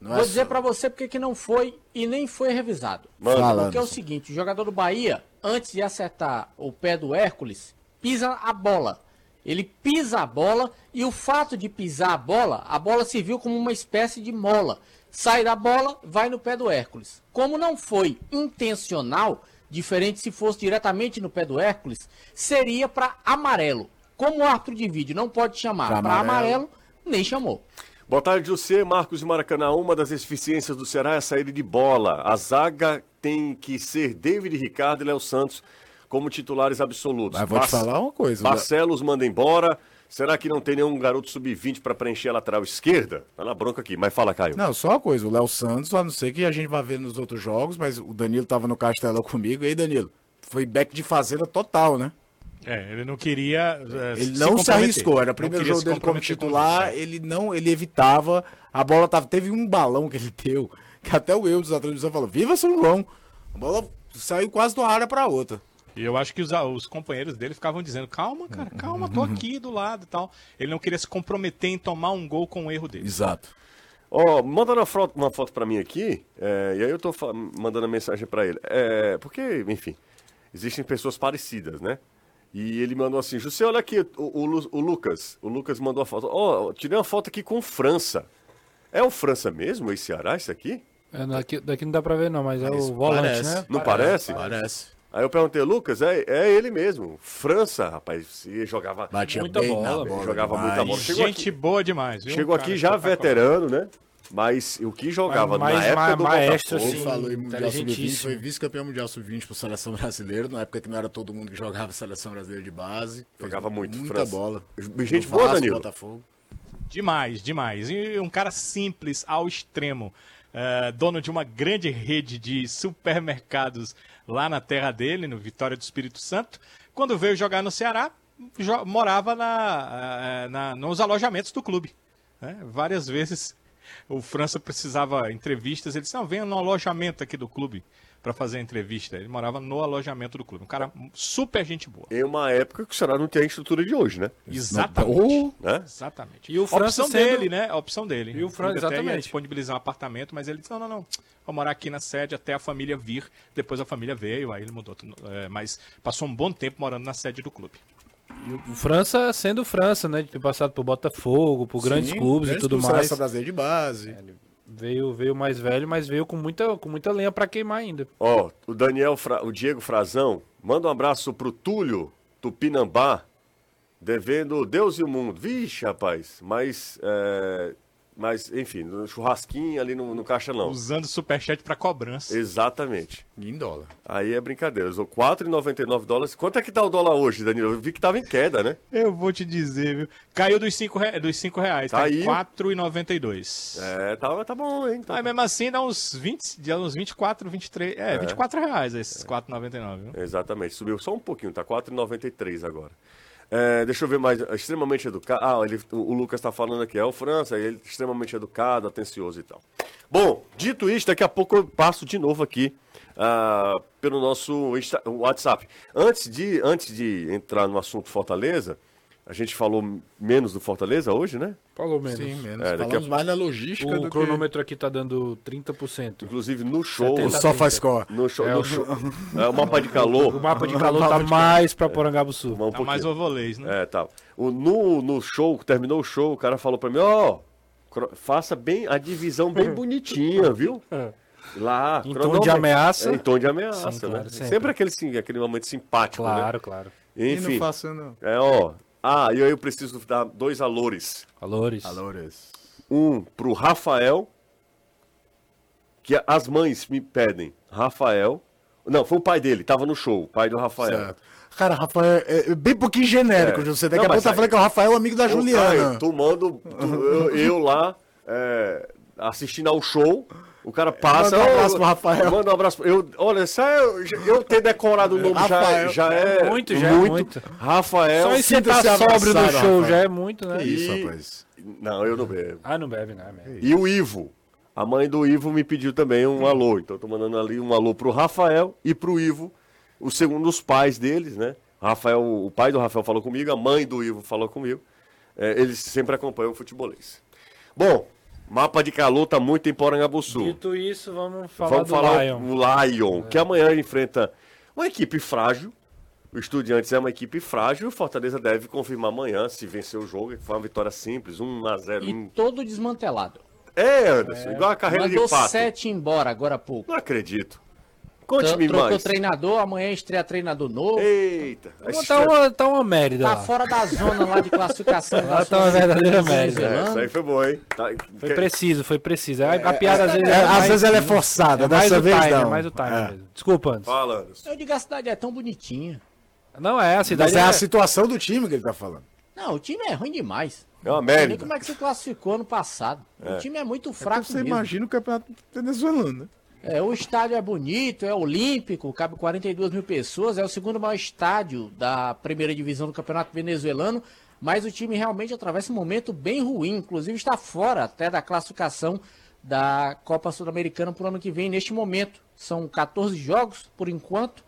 Não é Vou só- dizer pra você porque que não foi e nem foi revisado. Manda. Fala, Porque é o seguinte, o jogador do Bahia, antes de acertar o pé do Hércules, pisa a bola. Ele pisa a bola e o fato de pisar a bola, a bola serviu como uma espécie de mola. Sai da bola, vai no pé do Hércules. Como não foi intencional, diferente se fosse diretamente no pé do Hércules, seria para amarelo. Como o árbitro de vídeo não pode chamar para amarelo. amarelo, nem chamou. Boa tarde, José. Marcos de Maracanã. Uma das deficiências do Ceará é a saída de bola. A zaga tem que ser David Ricardo e Léo Santos como titulares absolutos. Mas vou te falar uma coisa. Barcelos manda embora. Será que não tem nenhum garoto sub-20 para preencher a lateral esquerda? Tá na bronca aqui, mas fala, Caio. Não, só uma coisa, o Léo Santos, a não ser que a gente vá ver nos outros jogos, mas o Danilo tava no Castelão comigo. E aí, Danilo, foi back de fazenda total, né? É, ele não queria. é, Ele se não se arriscou, era o primeiro jogo dele como titular, é. ele não, ele evitava, a bola tava, teve um balão que ele deu, que até o eu dos atletas falou, viva São João, a bola saiu quase de uma área pra outra. E eu acho que os, os companheiros dele ficavam dizendo: calma, cara, calma, tô aqui do lado e tal. Ele não queria se comprometer em tomar um gol com o erro dele. Exato. Ó, manda uma foto, uma foto pra mim aqui, é, e aí eu tô fa- mandando a mensagem pra ele. É, porque, enfim, existem pessoas parecidas, né? E ele mandou assim, José, olha aqui, o, o o Lucas, o Lucas mandou a foto. Ó, tirei uma foto aqui com França. É o França mesmo, esse Ceará, esse aqui? É, daqui, daqui não dá pra ver não, mas é o volante, parece. né? Não parece? Parece. Aí eu perguntei, Lucas, é, é ele mesmo. França, rapaz, e jogava, Batia Muita bem bola, bola. jogava demais. muita bola. Chegou Gente aqui, boa demais, viu? chegou Cara, aqui já veterano, né? Mas o que jogava Mas na época ma- do maestro, Botafogo... Sim, falou em Mundial Sub-20, inteligentíssimo. foi vice-campeão Mundial Sub-20 por seleção brasileira, na época que não era todo mundo que jogava seleção brasileira de base. Jogava muito, Muita França. bola. Gente boa, Vasco, Danilo. Botafogo. Demais, demais. E um cara simples ao extremo. É, dono de uma grande rede de supermercados lá na terra dele, no Vitória do Espírito Santo. Quando veio jogar no Ceará, morava na, eh, na- nos alojamentos do clube. né? Várias vezes o França precisava entrevistas. Ele disse: Não, venha no alojamento aqui do clube para fazer a entrevista. Ele morava no alojamento do clube. Um cara super gente boa. Em uma época que o Ceará não tem a estrutura de hoje, né? Exatamente. Né? Exatamente. E o a França opção sendo- dele, né? A opção dele. E o França, até ia disponibilizar um apartamento, mas ele disse: não, não, não. Vou morar aqui na sede até a família vir. Depois a família veio, aí ele mudou. é, mas passou um bom tempo morando na sede do clube. E o França sendo França, né? De ter passado por Botafogo, por grandes Sim, clubes e grandes tudo clubes, mais. Seleção brasileira de base. Veio, veio mais velho, mas veio com muita, com muita lenha pra queimar ainda. Ó, o Daniel, Fra- o Diego Frazão, manda um abraço pro Túlio Tupinambá, devendo Deus e o mundo. Vixe, rapaz, mas, é, mas enfim, no churrasquinho ali no, no caixa não. Usando o superchat para cobrança. Exatamente. Em dólar. Aí é brincadeira. Usou 4,99 dólares. Quanto é que tá o dólar hoje, Danilo? Eu vi que tava em queda, né? Eu vou te dizer, viu? Caiu dos 5 rea... dos cinco reais. Tá em Caiu. 4,92. É, tá, tá bom, hein? Tá- Mas mesmo assim dá uns 20, dá uns 24, 23. É, 24 reais esses 4,99, viu? Exatamente, subiu só um pouquinho, tá 4,93 agora. É, deixa eu ver mais, extremamente educado. Ah, ele, o, Lucas tá falando aqui, é o França, ele é extremamente educado, atencioso e tal. Bom, dito isso, daqui a pouco eu passo de novo aqui ah, pelo nosso Insta- WhatsApp. Antes de, antes de entrar no assunto Fortaleza, a gente falou menos do Fortaleza hoje, né? Falou menos. Sim, menos. É, daqui Falamos a- mais na logística O do cronômetro aqui tá dando 30%. Inclusive no show. que... O 70. SofaScore. No show, É, no o- show é, o mapa de calor. O mapa de calor tá mais pra Porangaba Sul. Um Tá mais ovolês, né? É, tá. O, no, no show, terminou o show, o cara falou pra mim, ó, cro- faça bem a divisão bem bonitinha, viu? Lá, Em tom de ameaça. É, em tom de ameaça, Sim, claro, né? sempre. Sempre, aquele, sim, aquele momento simpático, Claro, claro. né? E não Enfim, faço, não. é, ó. Ah, e aí eu preciso dar dois alores. Valores. Valores. Um pro Rafael, que as mães me pedem, Rafael. Não, foi o pai dele, tava no show, o pai do Rafael. Certo. Cara, Rafael, é é bem pouquinho genérico, É. José. Daqui Não, a pouco tá aí- falando que é o Rafael, amigo da Ô, Juliana. Caio, tomando. tu- eu, eu lá, é, assistindo ao show. O cara passa. Manda um "Ô, abraço pro Rafael." Manda um abraço. Eu, olha, isso é- eu, eu ter decorado o nome já, Rafael. já é. É muito, já é muito. Rafael. Só em você tá sóbrio no abraçado, show Rafael. já é muito, né? Que isso, E- rapaz. Não, eu não bebo. Ah, não bebe, não. Bebe. E o Ivo. A mãe do Ivo me pediu também um alô. Então eu tô mandando ali um alô pro Rafael e pro Ivo, o segundo dos pais deles, né? Rafael, o pai do Rafael falou comigo, a mãe do Ivo falou comigo. É, eles sempre acompanham o futebolês. Bom, mapa de calor tá muito em Porangabuçu. Dito isso, vamos falar Vamos do falar Lion. o Lion, que amanhã enfrenta uma equipe frágil. O Estudiantes é uma equipe frágil e o Fortaleza deve confirmar amanhã se vencer o jogo, que foi uma vitória simples, 1 a 0 E um- todo desmantelado. É, Anderson, igual a carreira Mandou de pato. sete embora agora há pouco. Não acredito. Conte-me Trocou mais. treinador, amanhã estreia treinador novo. Eita. a Tá uma, tá uma merda Tá lá. fora da zona lá de classificação. Lá da tá uma verdadeira merda. É, isso aí foi bom, hein? Tá- Foi que- preciso, foi preciso. A, a piada às vezes É, é, às vezes ela é forçada, é mais dessa o vez time, não. é mais o time É. mesmo. Desculpa, Anderson. Fala, Anderson. Eu digo a cidade é tão bonitinha. Não é, a cidade Mas é é... a situação do time que ele tá falando. Não, o time é ruim demais. É uma Não sei nem merda. como é que se classificou no passado. O time é muito fraco Você mesmo. imagina o campeonato venezuelano, né? É, o estádio é bonito, é olímpico, cabe 42 mil pessoas, é o segundo maior estádio da primeira divisão do campeonato venezuelano, mas o time realmente atravessa um momento bem ruim, inclusive está fora até da classificação da Copa Sul-Americana para o ano que vem, neste momento. São 14 jogos, por enquanto,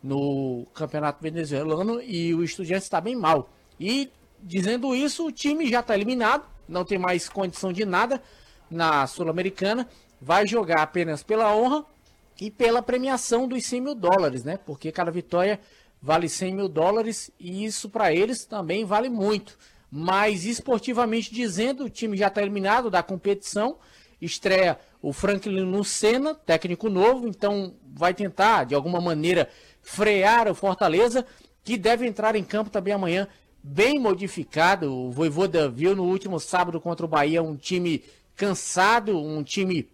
no campeonato venezuelano e o Estudiantes está bem mal. E dizendo isso, o time já está eliminado, não tem mais condição de nada na Sul-Americana, vai jogar apenas pela honra e pela premiação dos 100 mil dólares, né? Porque cada vitória vale 100 mil dólares e isso para eles também vale muito. Mas esportivamente dizendo, o time já está eliminado da competição. Estreia o Franklin Lucena, técnico novo, então vai tentar de alguma maneira frear o Fortaleza, que deve entrar em campo também amanhã bem modificado. O Voivoda viu no último sábado contra o Bahia um time cansado, um time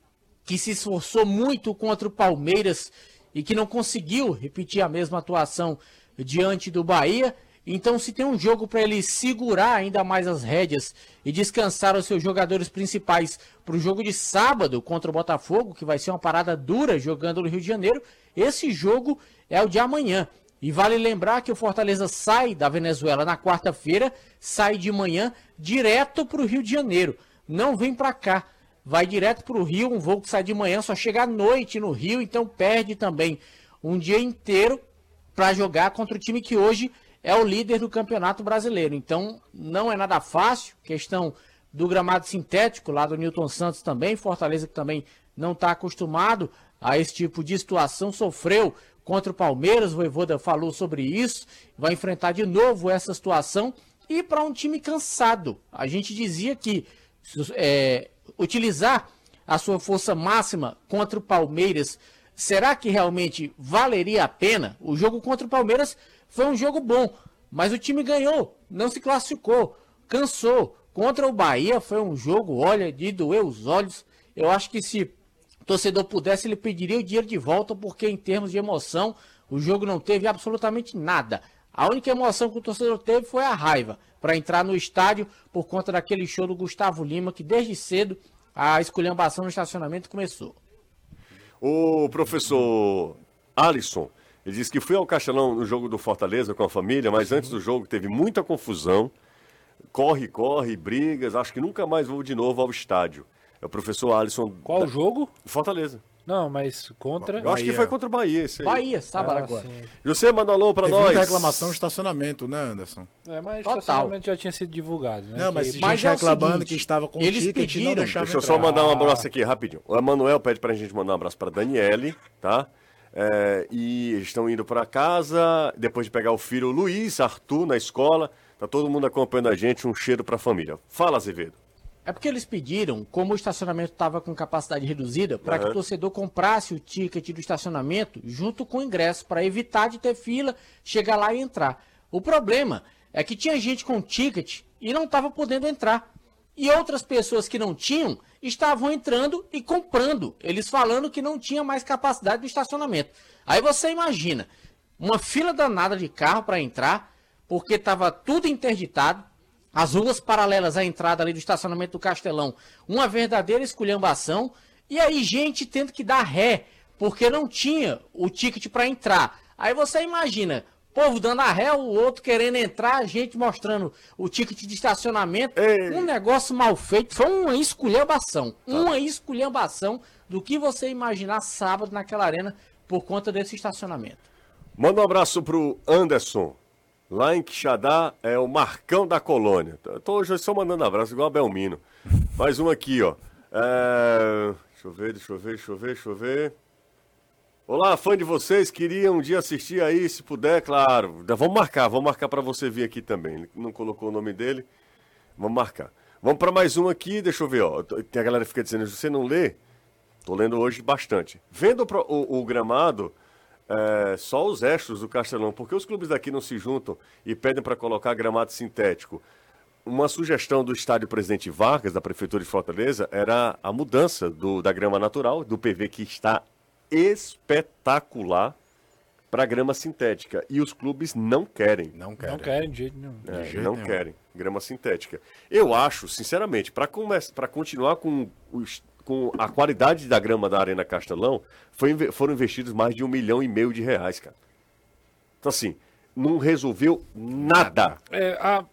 que se esforçou muito contra o Palmeiras e que não conseguiu repetir a mesma atuação diante do Bahia. Então, se tem um jogo para ele segurar ainda mais as rédeas e descansar os seus jogadores principais para o jogo de sábado contra o Botafogo, que vai ser uma parada dura jogando no Rio de Janeiro, esse jogo é o de amanhã. E vale lembrar que o Fortaleza sai da Venezuela na quarta-feira, sai de manhã direto para o Rio de Janeiro. Não vem para cá, vai direto para o Rio. Um voo que sai de manhã só chega à noite no Rio, então perde também um dia inteiro para jogar contra o time que hoje é o líder do Campeonato Brasileiro. Então não é nada fácil. Questão do gramado sintético lá do Newton Santos também. Fortaleza que também não está acostumado a esse tipo de situação, sofreu contra o Palmeiras. O Voivoda falou sobre isso. Vai enfrentar de novo essa situação. E para um time cansado, a gente dizia que é, utilizar a sua força máxima contra o Palmeiras, será que realmente valeria a pena? O jogo contra o Palmeiras foi um jogo bom, mas o time ganhou, não se classificou, cansou. Contra o Bahia foi um jogo, olha, de doer os olhos. Eu acho que se o torcedor pudesse, ele pediria o dinheiro de volta, porque em termos de emoção, o jogo não teve absolutamente nada. A única emoção que o torcedor teve foi a raiva para entrar no estádio por conta daquele show do Gustavo Lima, que desde cedo a esculhambação no estacionamento começou. O professor Alisson, ele disse que foi ao Castelão no jogo do Fortaleza com a família, mas antes do jogo teve muita confusão. Corre, corre, brigas. Acho que nunca mais vou de novo ao estádio. É o professor Alisson. Qual da... jogo? Fortaleza. Não, mas contra. Eu acho que foi contra o Bahia. Esse aí. Bahia, sábado Ah, agora. sim. Você manda alô pra Teve nós. muita reclamação de estacionamento, né, Anderson? É, mas Total. o estacionamento já tinha sido divulgado, né? Não, mas Que- Mas gente é reclamando seguinte, que estava com eles ticket e não pediram- deixava Deixa eu só entrar. mandar um abraço aqui rapidinho. O Emanuel pede pra gente mandar um abraço pra Daniele, tá? É, e eles estão indo pra casa, depois de pegar o filho Luiz, Arthur, na escola. Tá todo mundo acompanhando a gente, um cheiro pra família. Fala, Azevedo. É porque eles pediram, como o estacionamento estava com capacidade reduzida, para que Aham. o torcedor comprasse o ticket do estacionamento junto com o ingresso, para evitar de ter fila, chegar lá e entrar. O problema é que tinha gente com ticket e não estava podendo entrar. E outras pessoas que não tinham estavam entrando e comprando. Eles falando que não tinha mais capacidade de estacionamento. Aí você imagina, uma fila danada de carro para entrar, porque estava tudo interditado, as ruas paralelas à entrada ali do estacionamento do Castelão, uma verdadeira esculhambação, e aí gente tendo que dar ré, porque não tinha o ticket para entrar. Aí você imagina, povo dando a ré, o outro querendo entrar, a gente mostrando o ticket de estacionamento. Ei. Um negócio mal feito, foi uma esculhambação. Uma esculhambação do que você imaginar sábado naquela arena por conta desse estacionamento. Manda um abraço pro Anderson. Lá em Quixadá é o Marcão da Colônia. Tô hoje só mandando abraço, igual a Belmino. Mais um aqui, ó. É, Deixa eu ver, deixa eu ver, deixa eu ver, deixa eu ver. Olá, fã de vocês, queria um dia assistir aí, se puder, claro. Vamos marcar, vamos marcar pra você vir aqui também. Ele não colocou o nome dele. Vamos marcar. Vamos pra mais um aqui, deixa eu ver, ó. Tem a galera que fica dizendo, você não lê, tô lendo hoje bastante. Vendo o, o gramado, é, só os extras do Castelão, porque os clubes daqui não se juntam e pedem para colocar gramado sintético. Uma sugestão do estádio Presidente Vargas, da Prefeitura de Fortaleza, era a mudança do, da grama natural, do PV, que está espetacular, para grama sintética. E os clubes não querem. Não quero. Não querem de jeito nenhum. É, jeito não nenhum. querem grama sintética. Eu acho, sinceramente, para continuar com, os- com a qualidade da grama da Arena Castelão, foi foram investidos mais de um milhão e meio de reais, cara. Então, assim, não resolveu nada. É, a,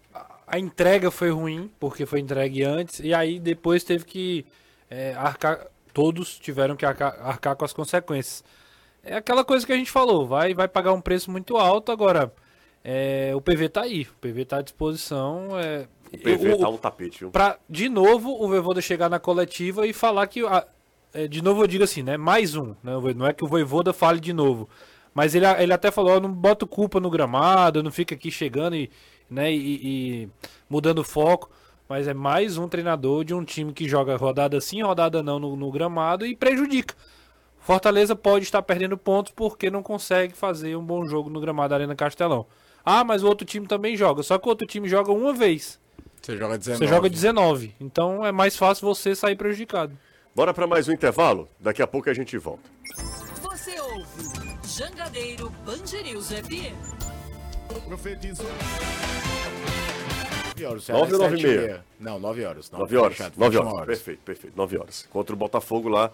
a entrega foi ruim, porque foi entregue antes, e aí depois teve que é, arcar. Todos tiveram que arcar, arcar com as consequências. É aquela coisa que a gente falou, vai, vai pagar um preço muito alto, agora é, o PV tá aí, o PV tá à disposição. É, O PV o- tá um tapete, viu? pra, de novo, o Voivoda chegar na coletiva e falar que. a- é, de novo eu digo assim, né? Mais um. Né? Não é que o Voivoda fale de novo. Mas ele, ele até falou, "Eu não boto culpa no gramado, não fica aqui chegando e, né, e, e mudando o foco. Mas é mais um treinador de um time que joga rodada sim, rodada não no, no gramado e prejudica. Fortaleza pode estar perdendo pontos porque não consegue fazer um bom jogo no gramado da Arena Castelão. Ah, mas o outro time também joga. Só que o outro time joga uma vez. Você joga 19. Você joga 19. Então é mais fácil você sair prejudicado. Bora para mais um intervalo? Daqui a pouco a gente volta. Você ouve Jangadeiro News FM. Profetizou. 9 horas. Nove ou nove e meia? Não, 9 horas. 9 horas. Fechado, 9 21 horas. Perfeito, perfeito. 9 horas. Contra o Botafogo lá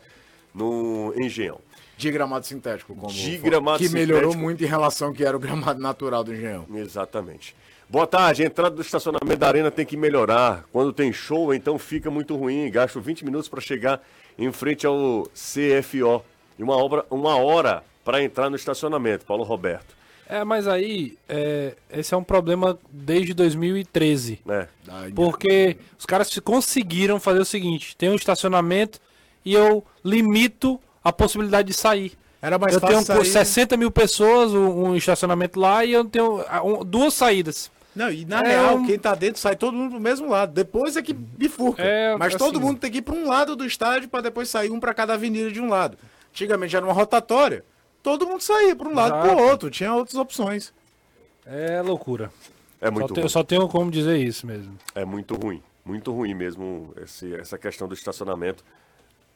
no Engenhão. De gramado sintético. Como De foi. gramado Que melhorou sintético. muito em relação ao que era o gramado natural do Engenhão. Exatamente. Boa tarde. A entrada do estacionamento da arena tem que melhorar. Quando tem show, então fica muito ruim. Gasto 20 minutos para chegar em frente ao CFO. E uma, obra, uma hora para entrar no estacionamento, Paulo Roberto. É, mas aí, é, esse é um problema desde 2013. Né? Da- Porque os caras se- conseguiram fazer o seguinte: tem um estacionamento e eu limito a possibilidade de sair. Era mais eu fácil tenho sair- 60 mil pessoas, um, um estacionamento lá, e eu tenho ah, um- duas saídas. Não, e na É real, um- quem tá dentro sai todo mundo do mesmo lado. Depois é que bifurca. É, Mas assim- todo mundo tem que ir pra um lado do estádio pra depois sair um pra cada avenida de um lado. Antigamente era uma rotatória. Todo mundo saía pra um lado Exato. pro outro. Tinha outras opções. É loucura. É Só muito tenho, ruim. só tenho como dizer isso mesmo. É muito ruim. Muito ruim mesmo esse- essa questão do estacionamento.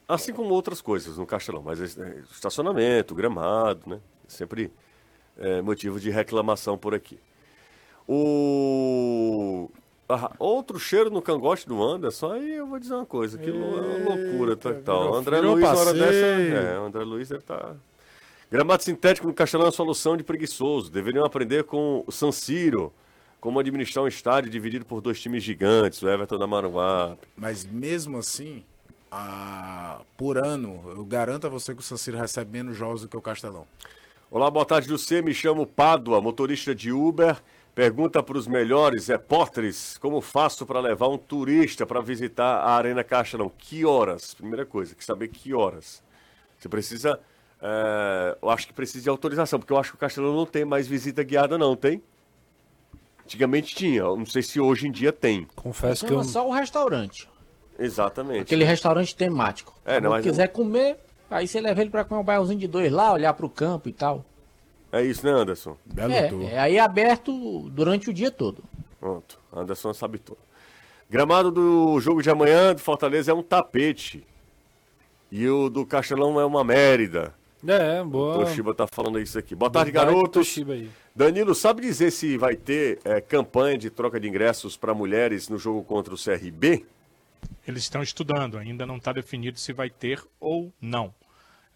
Assim como outras coisas no Castelão. Mas é, estacionamento, gramado, né? Sempre é, motivo de reclamação por aqui. O... ah, outro cheiro no cangote do Anderson, aí eu vou dizer uma coisa, que lou- loucura tá, tal. virou- André Luiz, na hora dessa. É, o André Luiz deve estar. Gramado sintético no Castelão é solução de preguiçoso. Deveriam aprender com o San Siro, como administrar um estádio dividido por dois times gigantes, o Everton da Maranguape. Mas mesmo assim, a- por ano, eu garanto a você que o San Siro recebe menos jogos do que o Castelão. Olá, boa tarde, José. Me chamo Pádua, motorista de Uber. Pergunta para os melhores repórteres como faço para levar um turista para visitar a Arena Castelão. Que horas? Primeira coisa, que saber que horas. Você precisa. é, eu acho que precisa de autorização, porque eu acho que o Castelão não tem mais visita guiada, não, tem? Antigamente tinha, eu não sei se hoje em dia tem. Confesso que eu. Só o restaurante. Exatamente. Aquele restaurante temático. É, Se não, mas- quiser comer, aí você leva ele pra comer um bairrozinho de dois lá, olhar pro campo e tal. É isso, né, Anderson? Belo É, tour. é aí aberto durante o dia todo. Pronto, Anderson sabe tudo. Gramado do jogo de amanhã do Fortaleza é um tapete. E o do Castelão é uma mérida. É, O boa. Toshiba tá falando isso aqui. Boa tarde, com o garotos. Danilo, sabe dizer se vai ter é, campanha de troca de ingressos para mulheres no jogo contra o CRB? Eles estão estudando, ainda não está definido se vai ter ou não.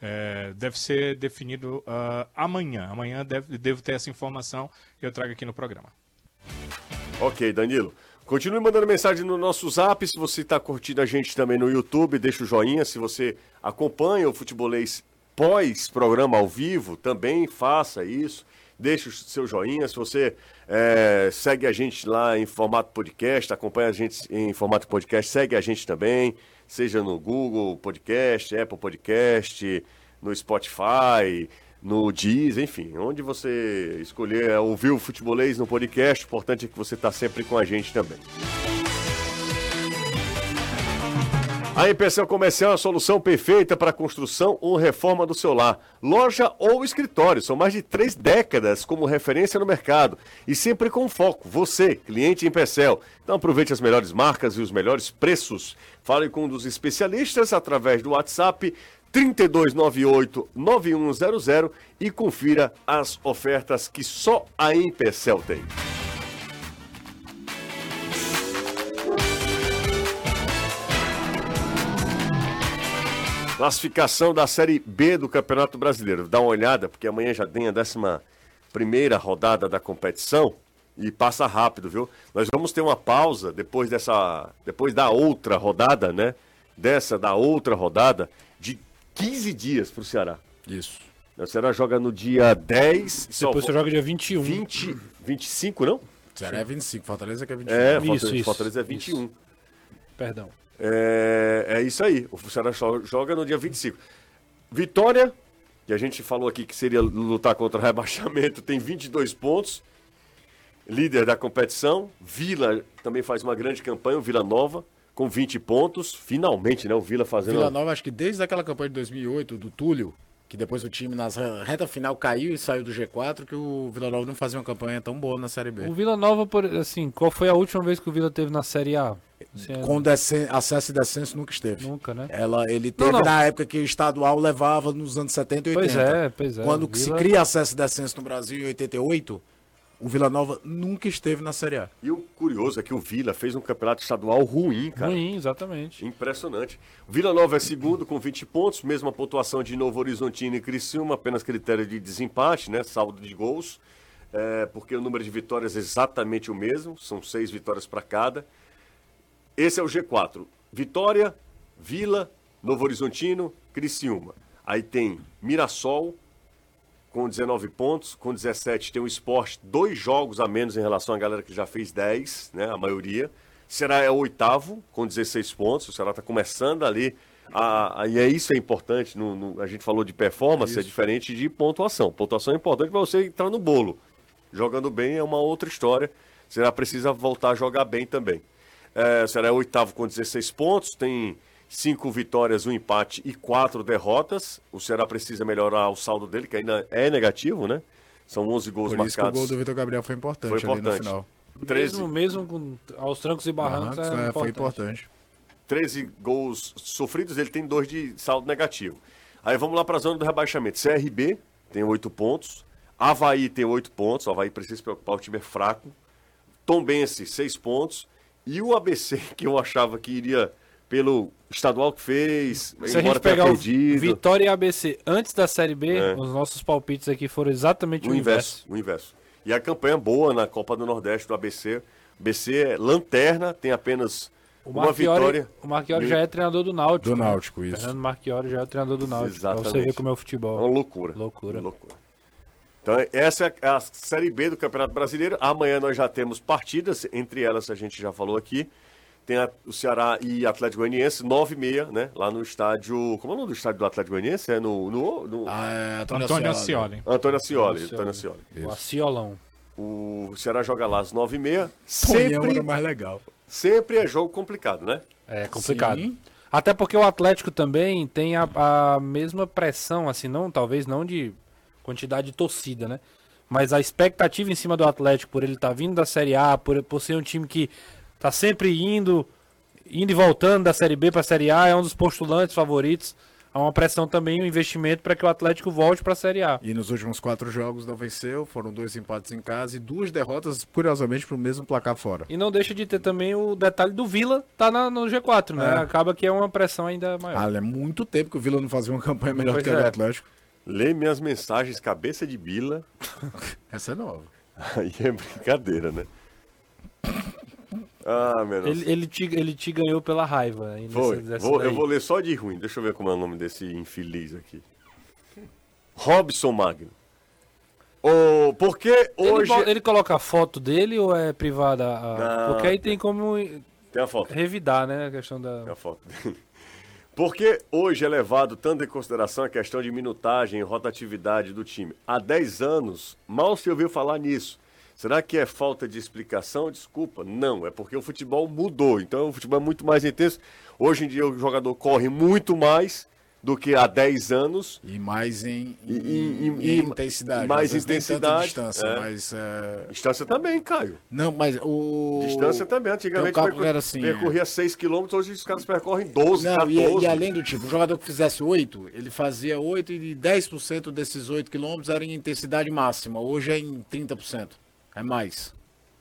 É, deve ser definido ah, amanhã. Amanhã deve, devo ter essa informação que eu trago aqui no programa. Ok, Danilo. Continue mandando mensagem no nosso zap. Se você está curtindo a gente também no YouTube, deixa o joinha. Se você acompanha o futebolês pós-programa ao vivo, também faça isso. Deixa o seu joinha. Se você é, segue a gente lá em formato podcast, acompanha a gente em formato podcast, segue a gente também. Seja no Google Podcast, Apple Podcast, no Spotify, no Deezer, enfim, onde você escolher ouvir o futebolês no podcast, o importante é que você está sempre com a gente também. A Empecel Comercial é a solução perfeita para a construção ou reforma do seu lar. Loja ou escritório, são mais de três décadas como referência no mercado e sempre com foco. Você, cliente Empecel. Então aproveite as melhores marcas e os melhores preços. Fale com um dos especialistas através do WhatsApp 3298-9100 e confira as ofertas que só a Empecel tem. Classificação da Série B do Campeonato Brasileiro. Dá uma olhada, porque amanhã já tem a 11 primeira rodada da competição e passa rápido, viu? Nós vamos ter uma pausa depois dessa, depois da outra rodada, né? Dessa, da outra rodada, de 15 dias para o Ceará. Isso. O Ceará joga no dia 10, só Depois você joga dia 21. 20, 25, não? Ceará é 25, Fortaleza que é 21. É, Isso, Fortaleza, isso, Fortaleza é 21. Perdão. É, é isso aí. O Ceará joga no dia 25. Vitória, que a gente falou aqui que seria lutar contra o rebaixamento, tem 22 pontos. Líder da competição. Vila também faz uma grande campanha, o Vila Nova, com 20 pontos. Finalmente, né? O Vila fazendo. Vila Nova, acho que desde aquela campanha de 2008, do Túlio, que depois o time re- reta final caiu e saiu do G4, que o Vila Nova não fazia uma campanha tão boa na Série B. O Vila Nova, por, assim, qual foi a última vez que o Vila teve na Série A? Assim, é- Com descen- acesso e descenso nunca esteve. Nunca, né? Ela, ele teve não. na época que o estadual levava nos anos 70 e 80. Pois é, pois é. Quando O se Vila- cria acesso e descenso no Brasil em 88, o Vila Nova nunca esteve na Série A. E o curioso é que o Vila fez um campeonato estadual ruim, cara. Ruim, exatamente. Impressionante. O Vila Nova é segundo com 20 pontos, mesma pontuação de Novo Horizontino e Criciúma, apenas critério de desempate, né? Saldo de gols, é, porque o número de vitórias é exatamente o mesmo, são seis vitórias para cada. Esse é o G4. Vitória, Vila, Novo Horizontino, Criciúma. Aí tem Mirassol com 19 pontos, com 17 tem o Esporte, dois jogos a menos em relação à galera que já fez 10, né? A maioria. Será é o oitavo, com 16 pontos. O Ceará está começando ali. A, a- e é isso é importante. no- no- a gente falou de performance, é diferente de pontuação. Pontuação é importante para você entrar no bolo. Jogando bem é uma outra história. O Ceará precisa voltar a jogar bem também. É, o Ceará é o oitavo com 16 pontos, tem cinco vitórias, um empate e quatro derrotas. O Ceará precisa melhorar o saldo dele, que ainda é negativo, né? São 11 gols Por isso que o marcados. gol do Vitor Gabriel foi importante, Foi ali no importante. final. 13, Mesmo, mesmo com, aos trancos e barrancos, Barrancos, é é, foi importante. importante. 13 gols sofridos, ele tem dois de saldo negativo. Aí vamos lá para a zona do rebaixamento. CRB tem 8 pontos. Havaí tem 8 pontos. O Havaí precisa se preocupar, o time é fraco. Tombense, 6 pontos. E o ABC, que eu achava que iria pelo estadual que fez, Se a embora gente tenha pegar o perdido, Vitória e ABC antes da Série B, É. os nossos palpites aqui foram exatamente o, o inverso. inverso, o inverso. E a campanha boa na Copa do Nordeste do ABC. ABC é lanterna, tem apenas O uma Marchiori, vitória. o Marchiori já é treinador do Náutico. Do né? Náutico, isso. Fernando Marchiori já é treinador do Náutico. Pra você Exatamente. ver como é o É futebol. uma loucura. Loucura. Loucura. Então, essa é a Série B do Campeonato Brasileiro. Amanhã nós já temos partidas, entre elas a gente já falou aqui. Tem a- o Ceará e Atlético Goianiense, 9 e meia, né? Lá no estádio. Como é o nome do estádio do Atlético Goianiense? É no. no, no- Ah, é, Antônio, Antônio Ascioli. Antônio Ascioli. Antônio Ascioli. O Aciolão. O Ceará joga lá às 9 e meia. Tonhão Sempre, era mais legal. sempre é jogo complicado, né? É complicado. Sim. Até porque o Atlético também tem a, a mesma pressão, assim, não, talvez não de quantidade de torcida, né? Mas a expectativa em cima do Atlético por ele estar vindo da Série A, por, por ser um time que tá sempre indo, indo e voltando da Série B para a Série A, é um dos postulantes favoritos. Há uma pressão também, um investimento para que o Atlético volte para a Série A. E nos últimos quatro jogos não venceu, foram dois empates em casa e duas derrotas, curiosamente, para o mesmo placar fora. E não deixa de ter também o detalhe do Vila, tá na- no G4, né? É. Acaba que é uma pressão ainda maior. Ah, é muito tempo que o Vila não fazia uma campanha melhor Pois que a do é. Atlético. Lê minhas mensagens, cabeça de bila. Essa é nova. Aí é brincadeira, né? Ah, meu Deus. Ele, ele, te, ele te ganhou pela raiva. Foi. dessa Vou- eu vou ler só de ruim. Deixa eu ver como é o nome desse infeliz aqui. Robson Magno. O, porque Ele, hoje. bo- ele coloca a foto dele ou é privada? a- Não. Porque aí tem como Tem a foto. revidar, né? A questão Tem da. a foto dele. Porque hoje é levado tanto em consideração a questão de minutagem e rotatividade do time. Há 10 anos, mal se ouviu falar nisso. Será que é falta de explicação? Desculpa. Não, é porque o futebol mudou. Então o futebol é muito mais intenso. Hoje em dia o jogador corre muito mais do que há 10 anos. E mais em, em, E- em e- intensidade. mais intensidade, distância, é. mas... é, Distância também, Caio. Não, mas o... Distância também. Antigamente Tem cálculo percor- que era assim, percorria 6 km, hoje os caras percorrem 12, Não, 14. e, e além do tipo, o jogador que fizesse 8, ele fazia 8 e 10% desses 8 quilômetros era em intensidade máxima. Hoje é em 30%. É mais.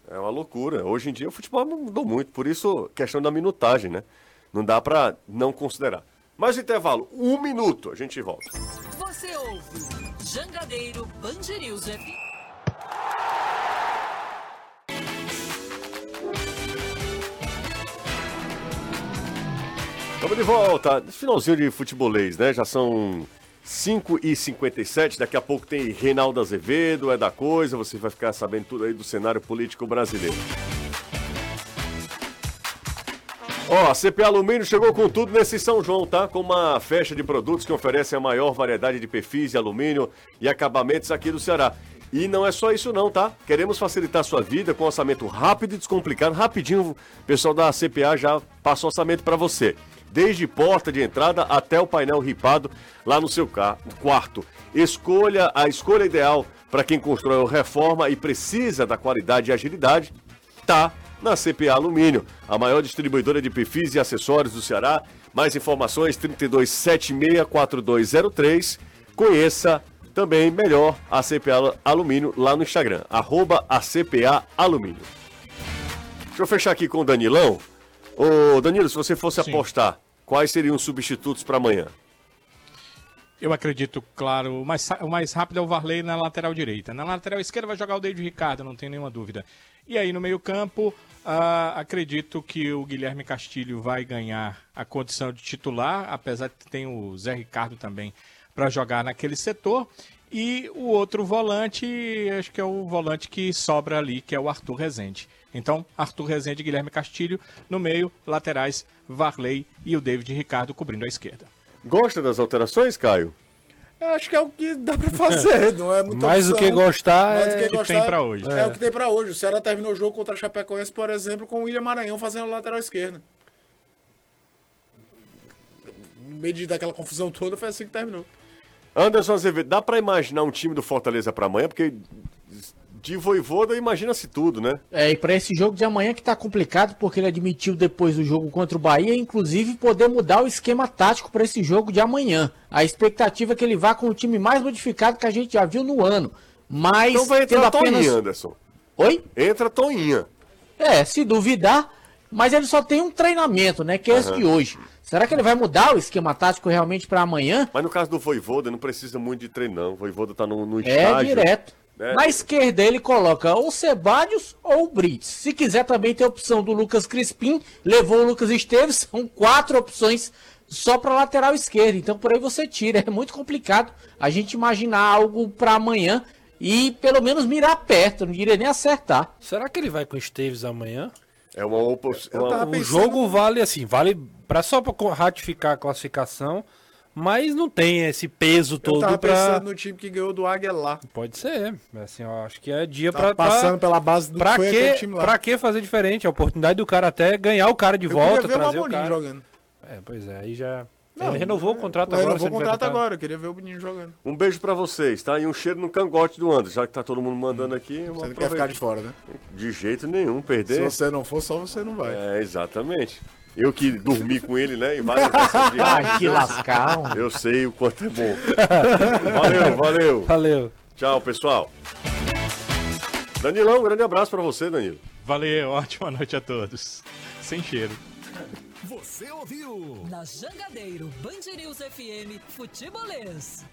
É uma loucura. Hoje em dia o futebol mudou muito, por isso questão da minutagem, né? Não dá pra não considerar. Mais intervalo, um minuto, a gente volta. Você ouve Jangadeiro News FM. Estamos de volta. Finalzinho de futebolês, né? Já são 5h57. Daqui a pouco tem Reinaldo Azevedo, é da coisa. Você vai ficar sabendo tudo aí do cenário político brasileiro. Ó, a CPA Alumínio chegou com tudo nesse São João, tá? Com uma festa de produtos que oferece a maior variedade de perfis de alumínio e acabamentos aqui do Ceará. E não é só isso não, tá? Queremos facilitar sua vida com orçamento rápido e descomplicado. Rapidinho, o pessoal da CPA já passa o orçamento para você. Desde porta de entrada até o painel ripado lá no seu ca- quarto. Escolha a escolha ideal para quem constrói ou reforma e precisa da qualidade e agilidade tá na CPA Alumínio, a maior distribuidora de perfis e acessórios do Ceará. Mais informações 32764203. Conheça também melhor a CPA Alumínio lá no Instagram, arroba a CPA Alumínio. Deixa eu fechar aqui com o Danilão. Ô Danilo, se você fosse Sim. apostar, quais seriam os substitutos para amanhã? Eu acredito, claro, o mais, o mais rápido é o Varley na lateral direita. Na lateral esquerda vai jogar o David Ricardo, não tenho nenhuma dúvida. E aí no meio-campo, ah, acredito que o Guilherme Castilho vai ganhar a condição de titular, apesar de tem o Zé Ricardo também para jogar naquele setor. E o outro volante, acho que é o volante que sobra ali, que é o Arthur Rezende. Então, Arthur Rezende e Guilherme Castilho no meio, laterais, Varley e o David Ricardo cobrindo a esquerda. Gosta das alterações, Caio? Eu acho que é o que dá pra fazer, não é muito Mais do que gostar Mais do é... que que gostar. tem pra hoje. É. o que tem pra hoje. O Ceará terminou o jogo contra a Chapecoense, por exemplo, com o William Maranhão fazendo a lateral esquerda. No meio de, daquela confusão toda, foi assim que terminou. Anderson Azevedo, dá pra imaginar um time do Fortaleza pra amanhã? Porque de voivoda imagina-se tudo, né? É, e para esse jogo de amanhã que tá complicado, porque ele admitiu depois do jogo contra o Bahia, inclusive, poder mudar o esquema tático para esse jogo de amanhã. A expectativa é que ele vá com o time mais modificado que a gente já viu no ano. Mas Então vai entrar apenas. Toninha, Anderson. Oi? Entra Toninha. É, se duvidar, mas ele só tem um treinamento, né? Que é esse de hoje. Será que ele vai mudar o esquema tático realmente para amanhã? Mas no caso do Voivoda, não precisa muito de treino, não. O Voivoda tá no, no É estágio. direto. Né? Na esquerda ele coloca ou Sebadios ou o Brits. Se quiser também tem a opção do Lucas Crispim, levou o Lucas Esteves, são quatro opções só para lateral esquerda. Então por aí você tira, é muito complicado a gente imaginar algo para amanhã e pelo menos mirar perto, não diria nem acertar. Será que ele vai com o Esteves amanhã? É uma oposição. tava O pensando- jogo vale assim, vale para só para ratificar a classificação, mas não tem esse peso Eu todo tava pra... pensando no time que ganhou do Águia lá. Pode ser, assim, eu acho que é dia Tá pra passando pra, pela base do pra que time lá. pra que fazer diferente, a oportunidade do cara até ganhar o cara de Eu volta, queria ver o trazer o Amorim cara. jogando. É, pois é, aí já Não, Ele renovou o contrato Ele agora. renovou se o contrato agora, eu queria ver o menino jogando. Um beijo pra vocês, tá? E um cheiro no cangote do Anderson, já que tá todo mundo mandando aqui. eu Você não quer ficar de fora, né? De jeito nenhum, Se perder. você não for, só você não vai. É, exatamente. Eu que dormi com ele, né? Em várias de Ai, que lascão. Eu sei o quanto é bom. Valeu, valeu. Valeu. Tchau, pessoal. Danilão, um grande abraço pra você, Danilo. Valeu, ótima noite a todos. Sem cheiro. Você ouviu? Na Jangadeiro, Band News FM, Futebolês.